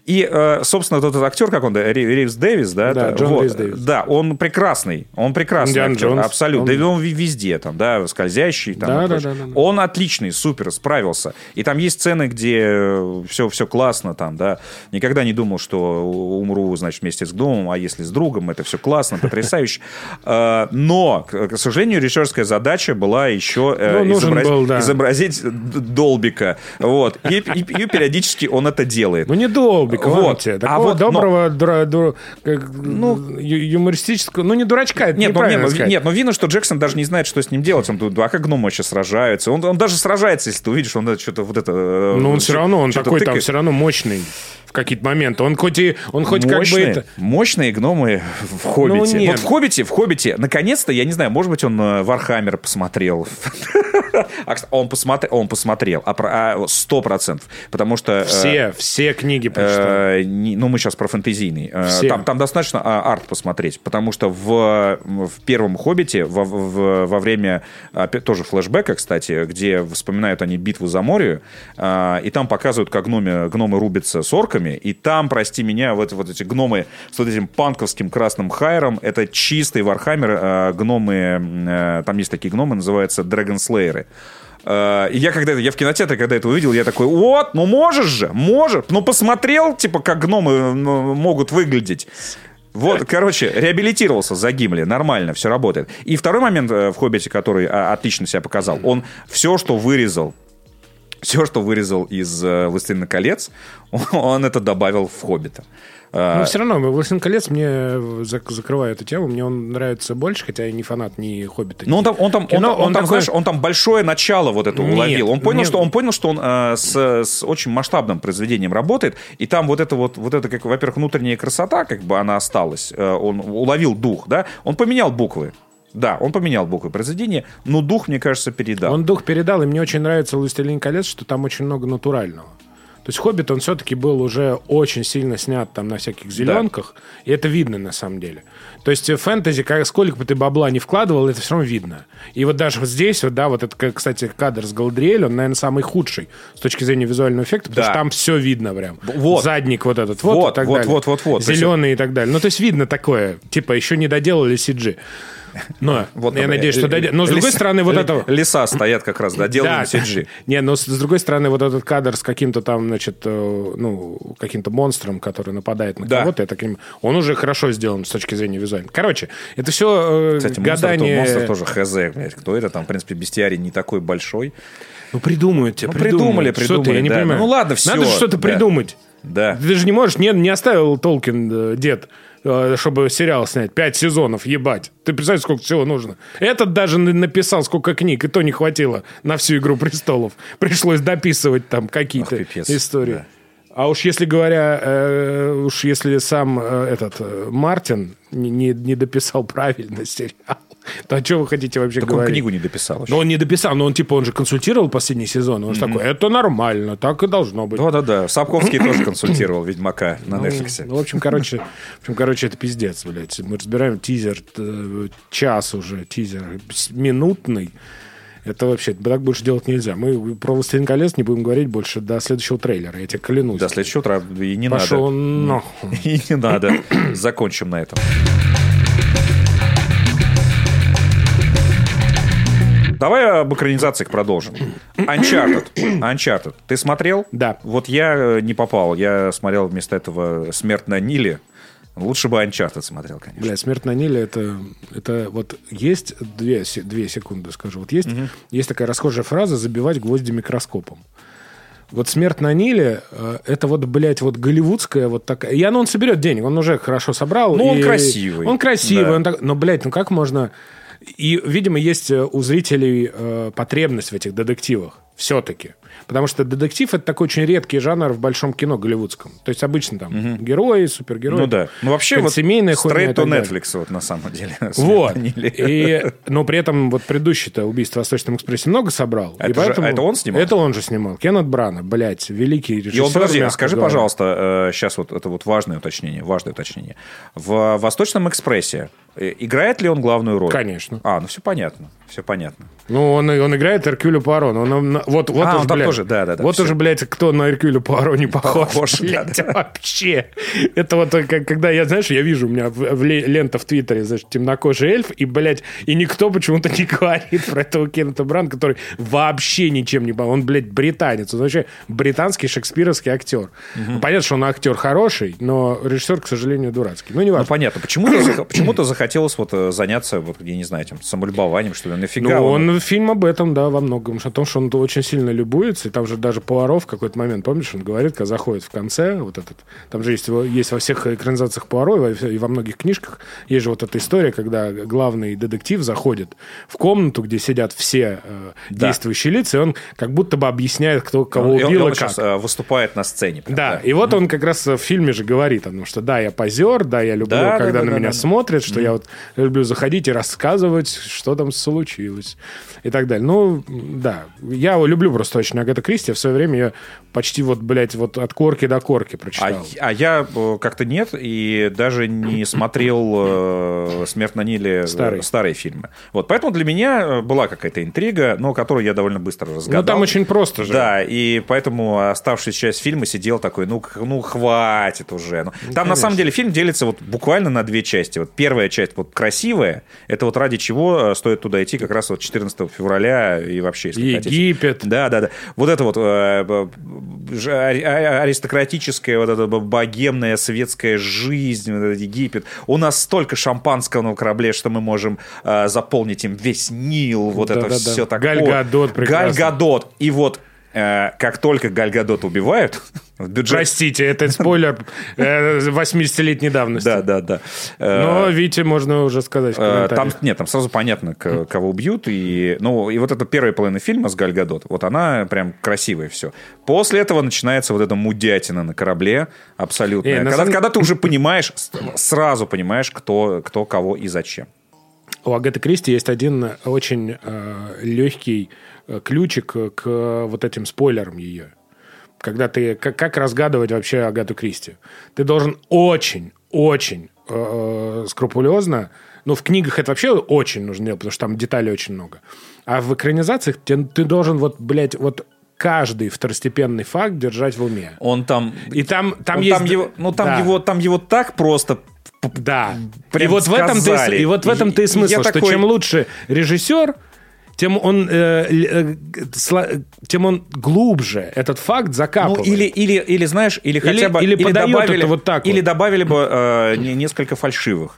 И, э, собственно, тот актер, как он, Ривз Дэвис, да? Да, Джон вот, Ривз Дэвис. Да, он прекрасный, он прекрасный Диан актер, Джонс. абсолютно. Он... Да, он везде, там, да, скользящий, там. Да, да, да, да, да. Он отличный, супер, справился. И там есть сцены, где все, все классно там, да. Никогда не думал, что умру, значит, вместе с домом, а если с другом, это все классно, потрясающе. [LAUGHS] А, но, к сожалению, режиссерская задача была еще э, ну, изобразить, был, да. изобразить Долбика. Вот. И, и, и периодически он это делает. Ну, не Долбика, вот. Такого а вот, доброго, но... дура, дура, ну, юмористического, ну, не дурачка, это нет, ну, нет, сказать. нет, но видно, что Джексон даже не знает, что с ним делать. Он тут, а как гномы вообще сражаются? Он, он даже сражается, если ты увидишь, он что-то вот это... Ну, он все равно, он такой там все равно равно мощный. Какие-то моменты. Он хоть и он хоть мощные, как бы это... мощные гномы в «Хоббите». Ну, нет. вот в «Хоббите», в «Хоббите», наконец-то, я не знаю, может быть, он э, «Warhammer» посмотрел. [LAUGHS] А, Он посмотрел, он посмотрел, а про- а, сто процентов, потому что... э, Все, все книги прочитал. Э, не- ну, мы сейчас про фэнтезийный. Там, там достаточно арт посмотреть, потому что в, в первом «Хоббите» во, время тоже флешбека, кстати, где вспоминают они битву за Морию, и там показывают, как гноми, гномы рубятся с орками, и там, прости меня, вот, вот эти гномы с вот этим панковским красным хайром, это чистый вархаммер, а, гномы, э, там есть такие гномы, называются драгонслейеры. Э, И я когда я в кинотеатре, когда это увидел, я такой, вот, ну можешь же, можешь. Ну посмотрел, типа, как гномы ну, могут выглядеть. Вот, короче, реабилитировался за Гимли, нормально, все работает. И второй момент э, в «Хоббите», который а, отлично себя показал, он все, что вырезал, все, что вырезал из э, «Властелина колец», [LAUGHS] он это добавил в «Хоббита». А, Но все равно, «Властелин колец» мне зак- закрываю эту тему, мне он нравится больше, хотя я не фанат ни «Хоббита». Ну, он там, он там, он, Кино, там- он он там, такой- знаешь, он там большое начало вот это Нет, уловил. Он понял, нет. что он понял, что он э, с, с очень масштабным произведением работает, и там вот это вот, вот это, как, во-первых, внутренняя красота, как бы она осталась. Э, он уловил дух, да. Он поменял буквы. Да, он поменял буквы произведения, но дух, мне кажется, передал. Он дух передал, и мне очень нравится «Властелин колец», что там очень много натурального. То есть «Хоббит», он все-таки был уже очень сильно снят там на всяких зеленках, и это видно на самом деле. То есть фэнтези, как, сколько бы ты бабла не вкладывал, это все равно видно. И вот даже вот здесь, вот, да, вот этот, как, кстати, кадр с Галадриэль, он, наверное, самый худший с точки зрения визуального эффекта, потому Да. что там все видно прям. Вот. Задник вот этот вот, Вот, и так вот, далее. вот, вот, вот. То есть- Зеленый и так далее. Ну, то есть видно такое, типа, еще не доделали CG. Но Вот, я надеюсь, э, что доделали. Но с другой стороны, вот это... Леса стоят как раз, да, делаем. CG. Не, но с, другой стороны, вот этот кадр с каким-то там, значит, э, ну, каким-то монстром, который нападает на кого-то, таким, он уже хорошо сделан с точки зрения визуальной. Короче, это все Кстати, монстр, гадание... монстр тоже хз, кто это там, в принципе, бестиарий не такой большой. Ну, придумают тебе, Ну, придумали. Что придумали, я не понимаю. Ну, ладно, всё, Надо же что-то придумать. Да. Ты же не можешь, не, не оставил Толкин, э, дед, э, чтобы сериал снять. Пять сезонов, ебать. Ты представляешь, сколько всего нужно? Этот даже на- написал сколько книг, и то не хватило на всю «Игру престолов». [LAUGHS] Пришлось дописывать там какие-то истории. да. А уж если говоря, э, уж если сам э, этот э, Мартин не, не, не дописал правильно [LAUGHS] сериал, [LAUGHS] то о чем вы хотите вообще Так он говорить? книгу не дописал. Но он не дописал, но он типа, он же консультировал последний сезон, он же такой, это нормально, так и должно быть. Да-да-да. Сапковский [COUGHS] тоже консультировал Ведьмака на Netflix. Ну, в общем, короче, в общем, короче, это пиздец, блядь. Мы разбираем тизер, э, час уже, тизер минутный. Это вообще, так больше делать нельзя. Мы про «Властелин колец» не будем говорить больше до следующего трейлера, я тебе клянусь. До следующего утра и не Пошел надо. нахуй. [LAUGHS] И не надо. Закончим на этом. Давай об экранизациях продолжим. Uncharted. Uncharted. Ты смотрел? Да. Вот я э, не попал. Я смотрел вместо этого «Смерть на Ниле». Лучше бы Uncharted смотрел, конечно. Бля, «Смерть на Ниле» это, это вот есть две, две секунды, скажу. Вот есть, есть такая расхожая фраза «забивать гвозди микроскопом». Вот «Смерть на Ниле» э, это вот, блядь, вот голливудская вот такая... И оно он соберет денег, он уже хорошо собрал. Ну, он и- красивый. Он красивый, Да. он так... но, блядь, ну как можно... И, видимо, есть э, у зрителей э, потребность в этих детективах. Все-таки. Потому что детектив — это такой очень редкий жанр в большом кино голливудском. То есть обычно там герои, супергерои. Ну да. Ну вообще вот семейная так далее. Netflix вот на самом деле. [LAUGHS] Вот. И, [LAUGHS] но при этом вот предыдущий-то убийство в Восточном экспрессе много собрал. Это и же- поэтому... это он снимал? Это он же снимал. Кеннет Брана, блядь, великий режиссер. И он, подожди, скажи, говоря. пожалуйста, сейчас вот это вот важное уточнение, важное уточнение. В «Восточном экспрессе» э, играет ли он главную роль? Конечно. А, ну все понятно, все понятно. Ну, он, он играет Эркюля Пуаро. но он, на- вот, вот А, он там блядь, тоже, да-да-да, Вот всё. уже, блядь, кто на Эркюля Пуаро не похож. Похож, блядь, да, вообще. Это вот э, когда я, знаешь, я вижу, у меня в, в ле- лента в Твиттере, знаешь, темнокожий эльф, и, блядь, и никто почему-то не говорит про этого Кеннета Брана, который вообще ничем не... Он, блядь, британец. Он вообще британский шекспировский актер. Понятно, что он актер хороший, но режиссер, к сожалению, дурацкий. Ну, не Ну важно. понятно, почему-то, почему-то захотелось вот э, заняться, вот, я не знаю, этим самолюбованием, что ли, нафига Ну, он... он фильм об этом, да, во многом. О том, что он очень очень сильно любуется, и там же даже Пуаро в какой-то момент, помнишь, он говорит, когда заходит в конце, вот этот, там же есть, есть во всех экранизациях Пуаро и во, и многих книжках, есть же вот эта история, когда главный детектив заходит в комнату, где сидят все э, Да. действующие лица, и он как будто бы объясняет, кто кого И он- и убил он и как. сейчас, э, выступает на сцене. прям, Да, и вот он как раз в фильме же говорит о том, что да, я позер, да, я люблю, Да, да, когда да, на да, меня да. смотрят, что я вот люблю заходить и рассказывать, что там случилось и так далее. Ну, да, я люблю просто очень Агата Кристи, в свое время я почти вот, блядь, вот от корки до корки А, прочитал. а я э, как-то нет, и даже не смотрел э, «Смерть на Ниле» Старый. старые фильмы. Вот, поэтому для меня э, была какая-то интрига, но которую я довольно быстро разгадал. Ну, там очень просто же. Да, и поэтому оставшаяся часть фильма сидел такой, ну, ну хватит уже. Ну, там, на самом деле, фильм делится вот буквально на две части. Вот первая часть вот красивая, это вот ради чего стоит туда идти как раз вот 14 февраля и вообще, если хотите. Египет. Да, да, да. Вот это вот э, а- а- аристократическая, вот эта богемная светская жизнь, вот этот Египет. У нас столько шампанского на корабле, что мы можем э, заполнить им весь Нил, вот это Да-да-да. все такое. Галь Гадот прекрасно. Галь Гадот. И вот как только Галь Гадот убивают, [LAUGHS] бюджет... Простите, это спойлер э, 80-летней давности. Да, да, да. Э, Но, Вите, можно уже сказать Э, Там, нет, там сразу понятно, кого убьют. И, ну, и вот эта первая половина фильма с Галь Гадот, вот она прям красивая все. После этого начинается вот эта мудятина на корабле абсолютная. Э, когда, самом- когда ты [LAUGHS] уже понимаешь, сразу понимаешь, кто, кто кого и зачем. У Агаты Кристи есть один очень легкий э, ключик э, к вот этим спойлерам ее. Когда ты... Как, как разгадывать вообще Агату Кристи? Ты должен очень, очень э, скрупулезно... Ну, в книгах это вообще очень нужно делать, потому что там деталей очень много. А в экранизациях те- ты должен вот, блядь, вот каждый второстепенный факт держать в уме. Он там... И там, там есть... там его, ну, там, Да. его, там его так просто... Да. Прям и вот в этом ты, и вот в этом ты и смысл, что такой- чем лучше режиссер, тем он, э, э, сла- тем он глубже этот факт Ну, закапывает. или, или, или, знаешь, или, хотя бы... или подают добавили, это вот так Или вот. добавили бы э, не- несколько фальшивых.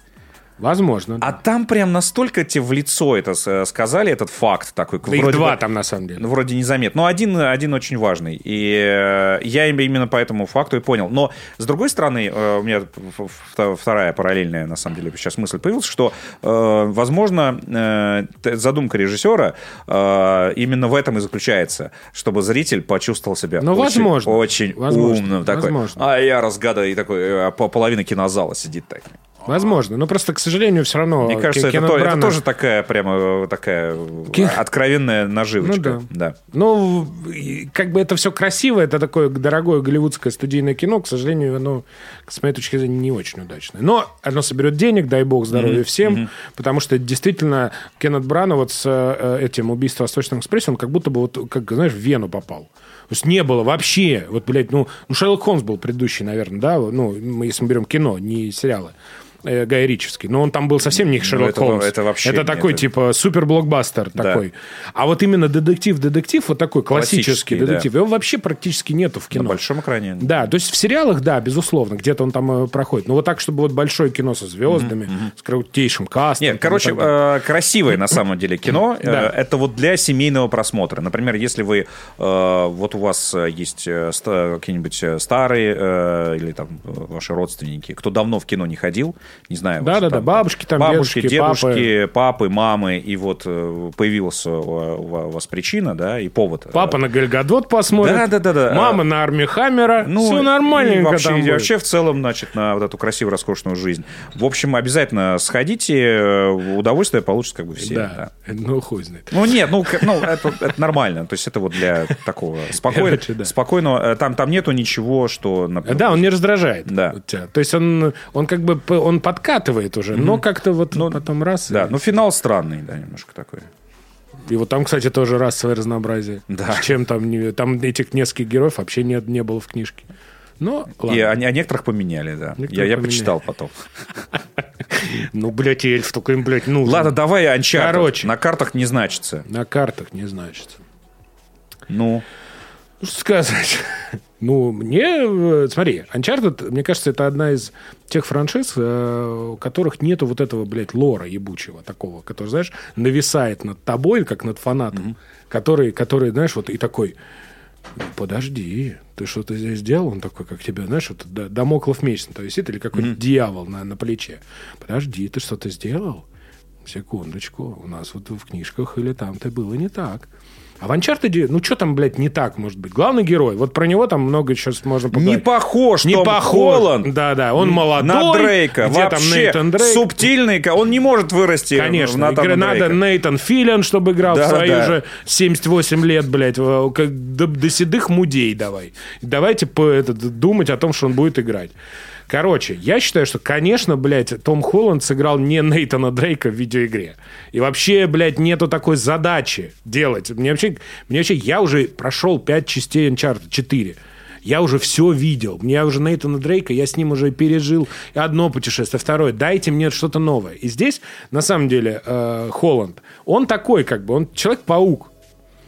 Возможно. А там прям настолько тебе в лицо это с- сказали, этот факт такой. Да их вроде два бы- там на самом деле. Ну, вроде незаметно. Но один, один очень важный. И э, я им- именно по этому факту и понял. Но, с другой стороны, э, у меня вторая параллельная, на самом деле, сейчас мысль появилась, что, э, возможно, э, задумка режиссера э, именно в этом и заключается, чтобы зритель почувствовал себя Ну, очень, возможно. очень Возможно. умным. Такой, Возможно. а я разгадываю, и такой, э, по- половина кинозала сидит так. Возможно. Но просто, к сожалению, все равно... Мне кажется, это, то- это Брана- тоже такая прямо э, такая Ки- откровенная наживочка. Ну да. Ну, и как бы это все красиво, это такое дорогое голливудское студийное кино, к сожалению, оно, с моей точки зрения, не очень удачное. Но оно соберет денег, дай бог здоровья всем, потому что действительно Кеннет Брана вот с э, этим убийством в Восточном экспрессе, он как будто бы, вот, как, знаешь, в Вену попал. То есть не было вообще, вот, блядь, ну, ну Шерлок Холмс был предыдущий, наверное, да, ну, мы, если мы берем кино, не сериалы. Э, Гай Ричевский. Но он там был совсем не Шерлок Ну, это- Холмс. это вообще Это такой, это- типа, супер-блокбастер Да. такой. А вот именно детектив-детектив, вот такой классический, Классический, да. детектив, его вообще практически нету в кино. На большом экране. Да, то есть в сериалах, да, безусловно, где-то он там э, проходит. Но вот так, чтобы вот большое кино со звездами, с крутейшим кастом. Нет, короче, э, красивое на самом деле кино. [CLEARS THROAT] Э, Да. Это вот для семейного просмотра. Например, если вы, э, вот у вас есть какие-нибудь старые э, или там ваши родственники, кто давно в кино не ходил, не знаю. Да-да-да, бабушки там, бабушки, дедушки, дедушки, папы, мамы, и вот э, появилась у у вас причина, да, и повод. Папа на Гальгадот посмотрит. Да-да-да-да. Мама на армии Хаммера. Ну, Все и нормальненько вообще, и вообще в целом, значит, на вот эту красивую, роскошную жизнь. В общем, обязательно сходите, э, удовольствие получат как бы все. Да, да. ну хуй знает. Ну нет, ну, ну это, это нормально. То есть это вот для такого [LAUGHS] спокойно, Короче, да. спокойного. э, Там, там нету ничего, что... например, Да, он не раздражает Да. тебя. То есть он, он как бы он подкатывает уже, но как-то вот Ну, потом раз. Да, и- ну финал странный, да, немножко такой. И вот там, кстати, тоже расовое разнообразие. Да. С Чем там, не- там этих нескольких героев вообще не, не было в книжке. Но, ладно. И о, о некоторых поменяли, да. Некоторых я, я поменяли. почитал потом. [LAUGHS] Ну, блядь, и эльф только им, блядь, нужен. Ладно, давай Uncharted. Короче. На картах не значится. На картах не значится. Ну, Ну, что сказать. [LAUGHS] Ну, мне, э, смотри, Uncharted, мне кажется, это одна из тех франшиз, э, у которых нету вот этого, блядь, лора ебучего такого, который, знаешь, нависает над тобой, как над фанатом, mm-hmm. который, который, знаешь, вот и такой, «Ну, подожди, ты что-то здесь сделал? Он такой, как тебе, знаешь, вот домоклов меч то висит, или какой-нибудь mm-hmm. дьявол на, на плече. Подожди, ты что-то сделал? Секундочку, у нас вот в книжках или там-то было не так. А в Uncharted, ну что там, блядь, не так может быть? Главный герой, вот про него там много сейчас можно поговорить. Не похож не Том похож. Холланд. Да-да, он молодой. На Дрейка. Где Вообще, там Нейтан Дрейк? субтильный, он не может вырасти Конечно, Натана надо Дрейка. Нейтан Филин, чтобы играл да, в свои да. уже 78 лет, блядь, как до, до седых мудей давай. Давайте по, это, думать о том, что он будет играть. Короче, я считаю, что, конечно, блядь, Том Холланд сыграл не Нейтана Дрейка в видеоигре. И вообще, блядь, нету такой задачи делать. Мне вообще, мне вообще я уже прошел 5 частей Uncharted, 4. Я уже все видел. Мне уже Нейтана Дрейка, я с ним уже пережил одно путешествие, второе. Дайте мне что-то новое. И здесь, на самом деле, э, Холланд, он такой, как бы, он Человек-паук.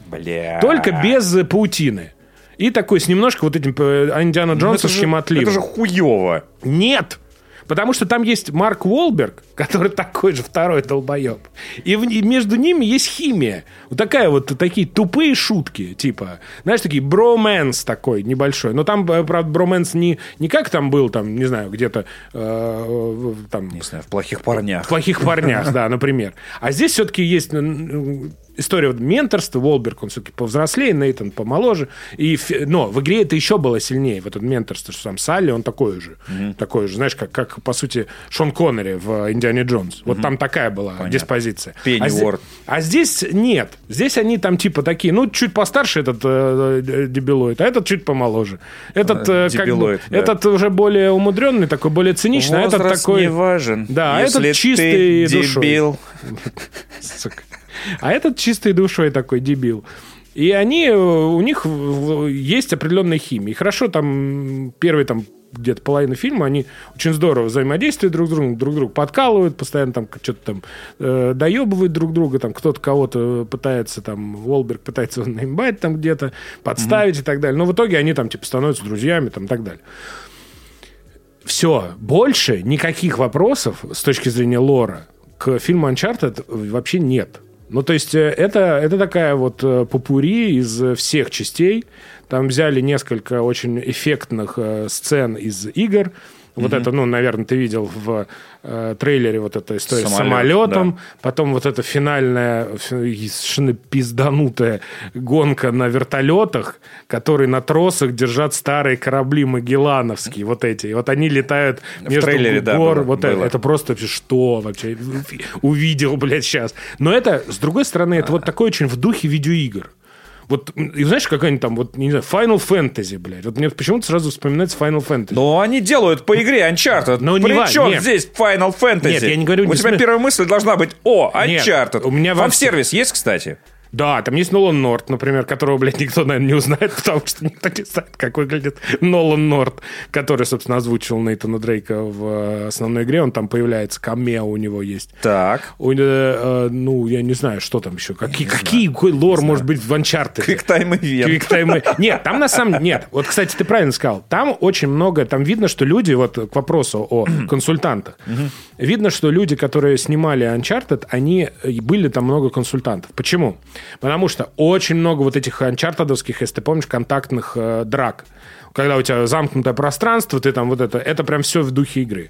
Бля. Только без паутины. И такой с немножко вот этим э, Индиана ну, Джонсовским отливом. Это же хуево. Нет! Потому что там есть Марк Уолберг, [LAUGHS] который такой же второй долбоеб. И, в, и между ними есть химия. Вот такая вот, такие тупые шутки, типа, знаешь, такие бромэнс такой небольшой. Но там, э, правда, бромэнс не, не как там был, там, не знаю, где-то э, там... Не знаю, в плохих парнях. В плохих парнях, да, например. А здесь все-таки есть история менторства. Волберг, он все-таки повзрослее, Нейтан помоложе. И, но в игре это еще было сильнее, в этом менторство, что сам Салли, он такой же. Mm-hmm. Такой же, знаешь, как, как, по сути, Шон Коннери в «Индиане Джонс». Mm-hmm. Вот там такая была Понятно. диспозиция. Пенни а, здесь, а здесь нет. Здесь они там типа такие, ну, чуть постарше этот э, э дебилоид, а этот чуть помоложе. Этот, э, как бы, да. этот уже более умудренный, такой более циничный, Возраст а этот такой... не важен. Да, а этот чистый дебил. [LAUGHS] Сука. А этот чистой душой такой дебил. И они, э, у них есть определенная химия. И хорошо, там первые там где-то половину фильма, они очень здорово взаимодействуют друг с другом, друг друга подкалывают, постоянно там что-то там э, доебывают друг друга, там кто-то кого-то пытается, там, Волберг пытается [LAUGHS] наимбать там где-то, подставить mm-hmm. и так далее. Но в итоге они там, типа, становятся друзьями там и так далее. Все, больше никаких вопросов с точки зрения лора к фильму Uncharted вообще нет. Ну, то есть, э, это, это такая вот э, попури из всех частей. Там взяли несколько очень эффектных э, сцен из игр. Вот mm это, ну, наверное, ты видел в э, трейлере вот эта история Самолет, с самолетом. Да. Потом вот эта финальная, совершенно пизданутая гонка на вертолетах, которые на тросах держат старые корабли магеллановские, вот эти. И вот они летают между в трейлере, гор. Да, было, вот было. Это, это просто что вообще? Увидел, блядь, сейчас. Но это, с другой стороны, это вот такой очень в духе видеоигр. Вот, и знаешь, какая-нибудь там, вот, не знаю, Final Fantasy, блядь. Вот мне почему-то сразу вспоминается Final Fantasy. Но они делают по игре Uncharted. Но При не чем нет. здесь Final Fantasy? Нет, я не говорю... У не тебя см... первая мысль должна быть, о, Uncharted. Нет, у меня Фан-сервис есть, кстати? Да, там есть Нолан Норт, например, которого, блядь, никто, наверное, не узнает, [LAUGHS] потому что никто не знает, как выглядит Нолан Норт, который, собственно, озвучил Нейтана Дрейка в э, основной игре. Он там появляется, камео у него есть. Так. У, э, э, ну, я не знаю, что там еще. Какие, какие какой лор может быть в Uncharted? Квиктайм Ивент. Квиктайм Нет, там на самом деле... Нет, вот, кстати, ты правильно сказал. Там очень много... Там видно, что люди, вот к вопросу о [CLEARS THROAT] консультантах, видно, что люди, которые снимали Uncharted, они были там много консультантов. Почему? Потому что очень много вот этих анчартадовских, если ты помнишь, контактных э, драк когда у тебя замкнутое пространство, ты там вот это, это прям все в духе игры.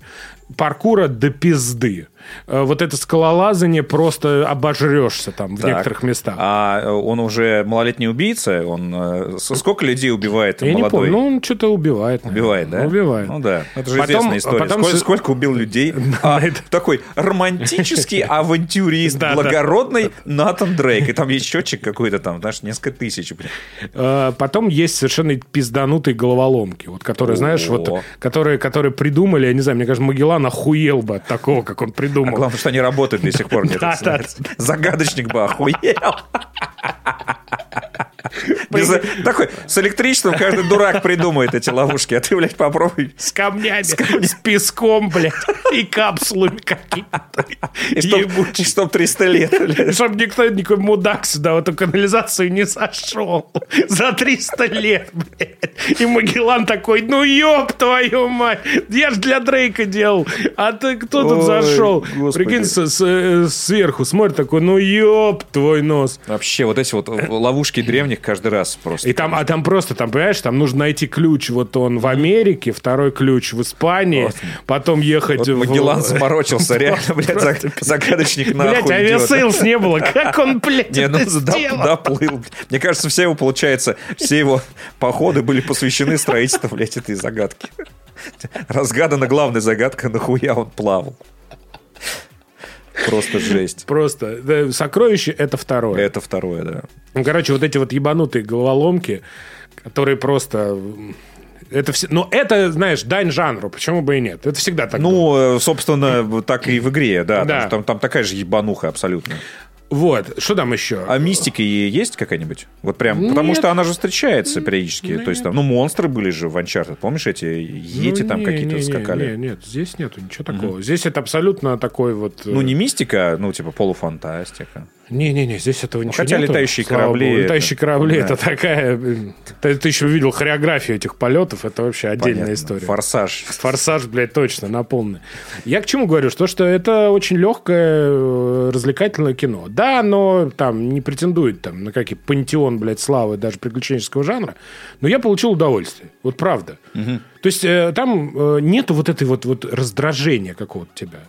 Паркура до пизды. Э, вот это скалолазание просто обожрешься там в так. некоторых местах. А э, он уже малолетний убийца? Он э, сколько людей убивает Я молодой? не помню. Ну, он что-то убивает. Наверное. Убивает, да? Убивает. Ну да, это же потом, известная история. Потом... Сколько, сколько убил людей? [LAUGHS] А, такой романтический [LAUGHS] авантюрист, благородный Натан Дрейк. И там есть счетчик какой-то там, знаешь, несколько тысяч. Потом есть совершенно пизданутый головоломки, вот которые, знаешь, вот которые, которые придумали, я не знаю, мне кажется, Магеллан охуел бы от такого, как он придумал. А главное, что они работают до сих пор. [LAUGHS] Загадочник бы охуел. [LAUGHS] [LAUGHS] Такой, с электричеством каждый дурак придумает эти ловушки, а ты, блядь, попробуй. С камнями, с, песком, блядь, и капсулами какими-то. И чтоб, Ебучие. и чтоб 300 лет. блядь. Чтобы никто, никакой мудак сюда в эту канализацию не зашел. За 300 лет, блядь. И Магеллан такой, ну ёб твою мать. Я ж для Дрейка делал. А ты кто тут зашел? Прикинь, э, сверху смотрит такой, ну ёб твой нос. Вообще, вот эти вот ловушки древних каждый раз просто. И там, а там просто, там, понимаешь, там нужно найти ключ. Вот он в Америке, второй ключ в Испании, Вот. потом ехать Вот в... Магеллан [LAUGHS] заморочился, реально, блядь, заг- загадочник нахуй идет. Aviasales не было. Как он, блядь, Не, ну доплыл. Мне кажется, все его, получается, все его походы были посвящены строительству, блядь, этой загадки. Разгадана главная загадка, нахуя он плавал. Просто жесть. Просто сокровище это второе. Это второе, да. Ну, короче, вот эти вот ебанутые головоломки, которые просто. Это все. Но это, знаешь, дань жанру. Почему бы и нет? Это всегда так. было. Ну, э, собственно, так и в игре, да. Да. Там, там такая же ебануха абсолютно. Вот. Что там еще? А мистика есть какая-нибудь? Вот прям, потому Нет. что она же встречается периодически. То есть там, ну, монстры были же в Uncharted. Помнишь, эти ети Ну, там какие-то не, скакали? не, нет, здесь нету ничего такого. Здесь это абсолютно такой вот. э, Ну, не мистика, а, ну, типа полуфантастика. Не-не-не, здесь этого ничего хотя нету, летающие корабли богу. Летающие корабли да. это такая... Ты, ты еще видел хореографию этих полетов, это вообще отдельная Понятно. история. Форсаж. Форсаж, блядь, точно, на полный. Я к чему говорю? Что, что это очень легкое, э, развлекательное кино. Да, оно там не претендует там, на какие пантеон, блядь, славы даже приключенческого жанра, но я получил удовольствие. Вот правда. То есть э, там э, нету вот этой вот, вот раздражения какого-то тебя.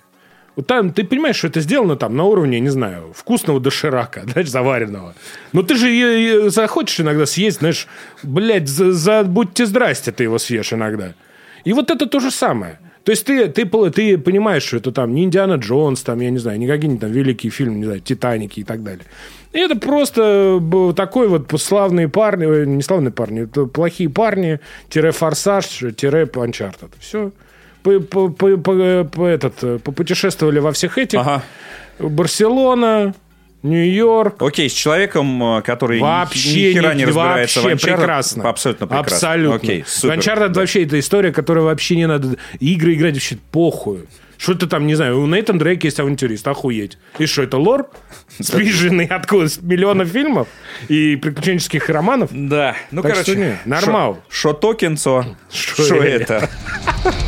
Вот там ты понимаешь, что это сделано там на уровне, не знаю, вкусного доширака, [LAUGHS] знаешь, заваренного. Но ты же захочешь иногда съесть, знаешь, блядь, за, за будьте здрасте ты его съешь иногда. И вот это то же самое. То есть ты, ты, ты понимаешь, что это там не Индиана Джонс, там, я не знаю, не какие-нибудь там великие фильмы, не знаю, Титаники и так далее. И это просто такой вот славные парни, не славные парни, это плохие парни, тире форсаж, тире Uncharted. Все. По, по- по- по- по- этот, э, попутешествовали во всех этих. Ага. Барселона, Нью-Йорк. Окей, с человеком, э, который Вообще, ни хера не не- разбирается вообще в прекрасно. Абсолютно прекрасно. Абсолютно. Окей, супер. Uncharted вообще это история, которая вообще не надо... Игры играть вообще похуй. Что ты там, не знаю, у Нейтан Дрейк есть авантюрист, охуеть. И что, это лор? Спиженный откуда? С миллиона фильмов и приключенческих романов? Да, ну, Так короче. что нормал. Шо токенцо, что это? это? [LAUGHS]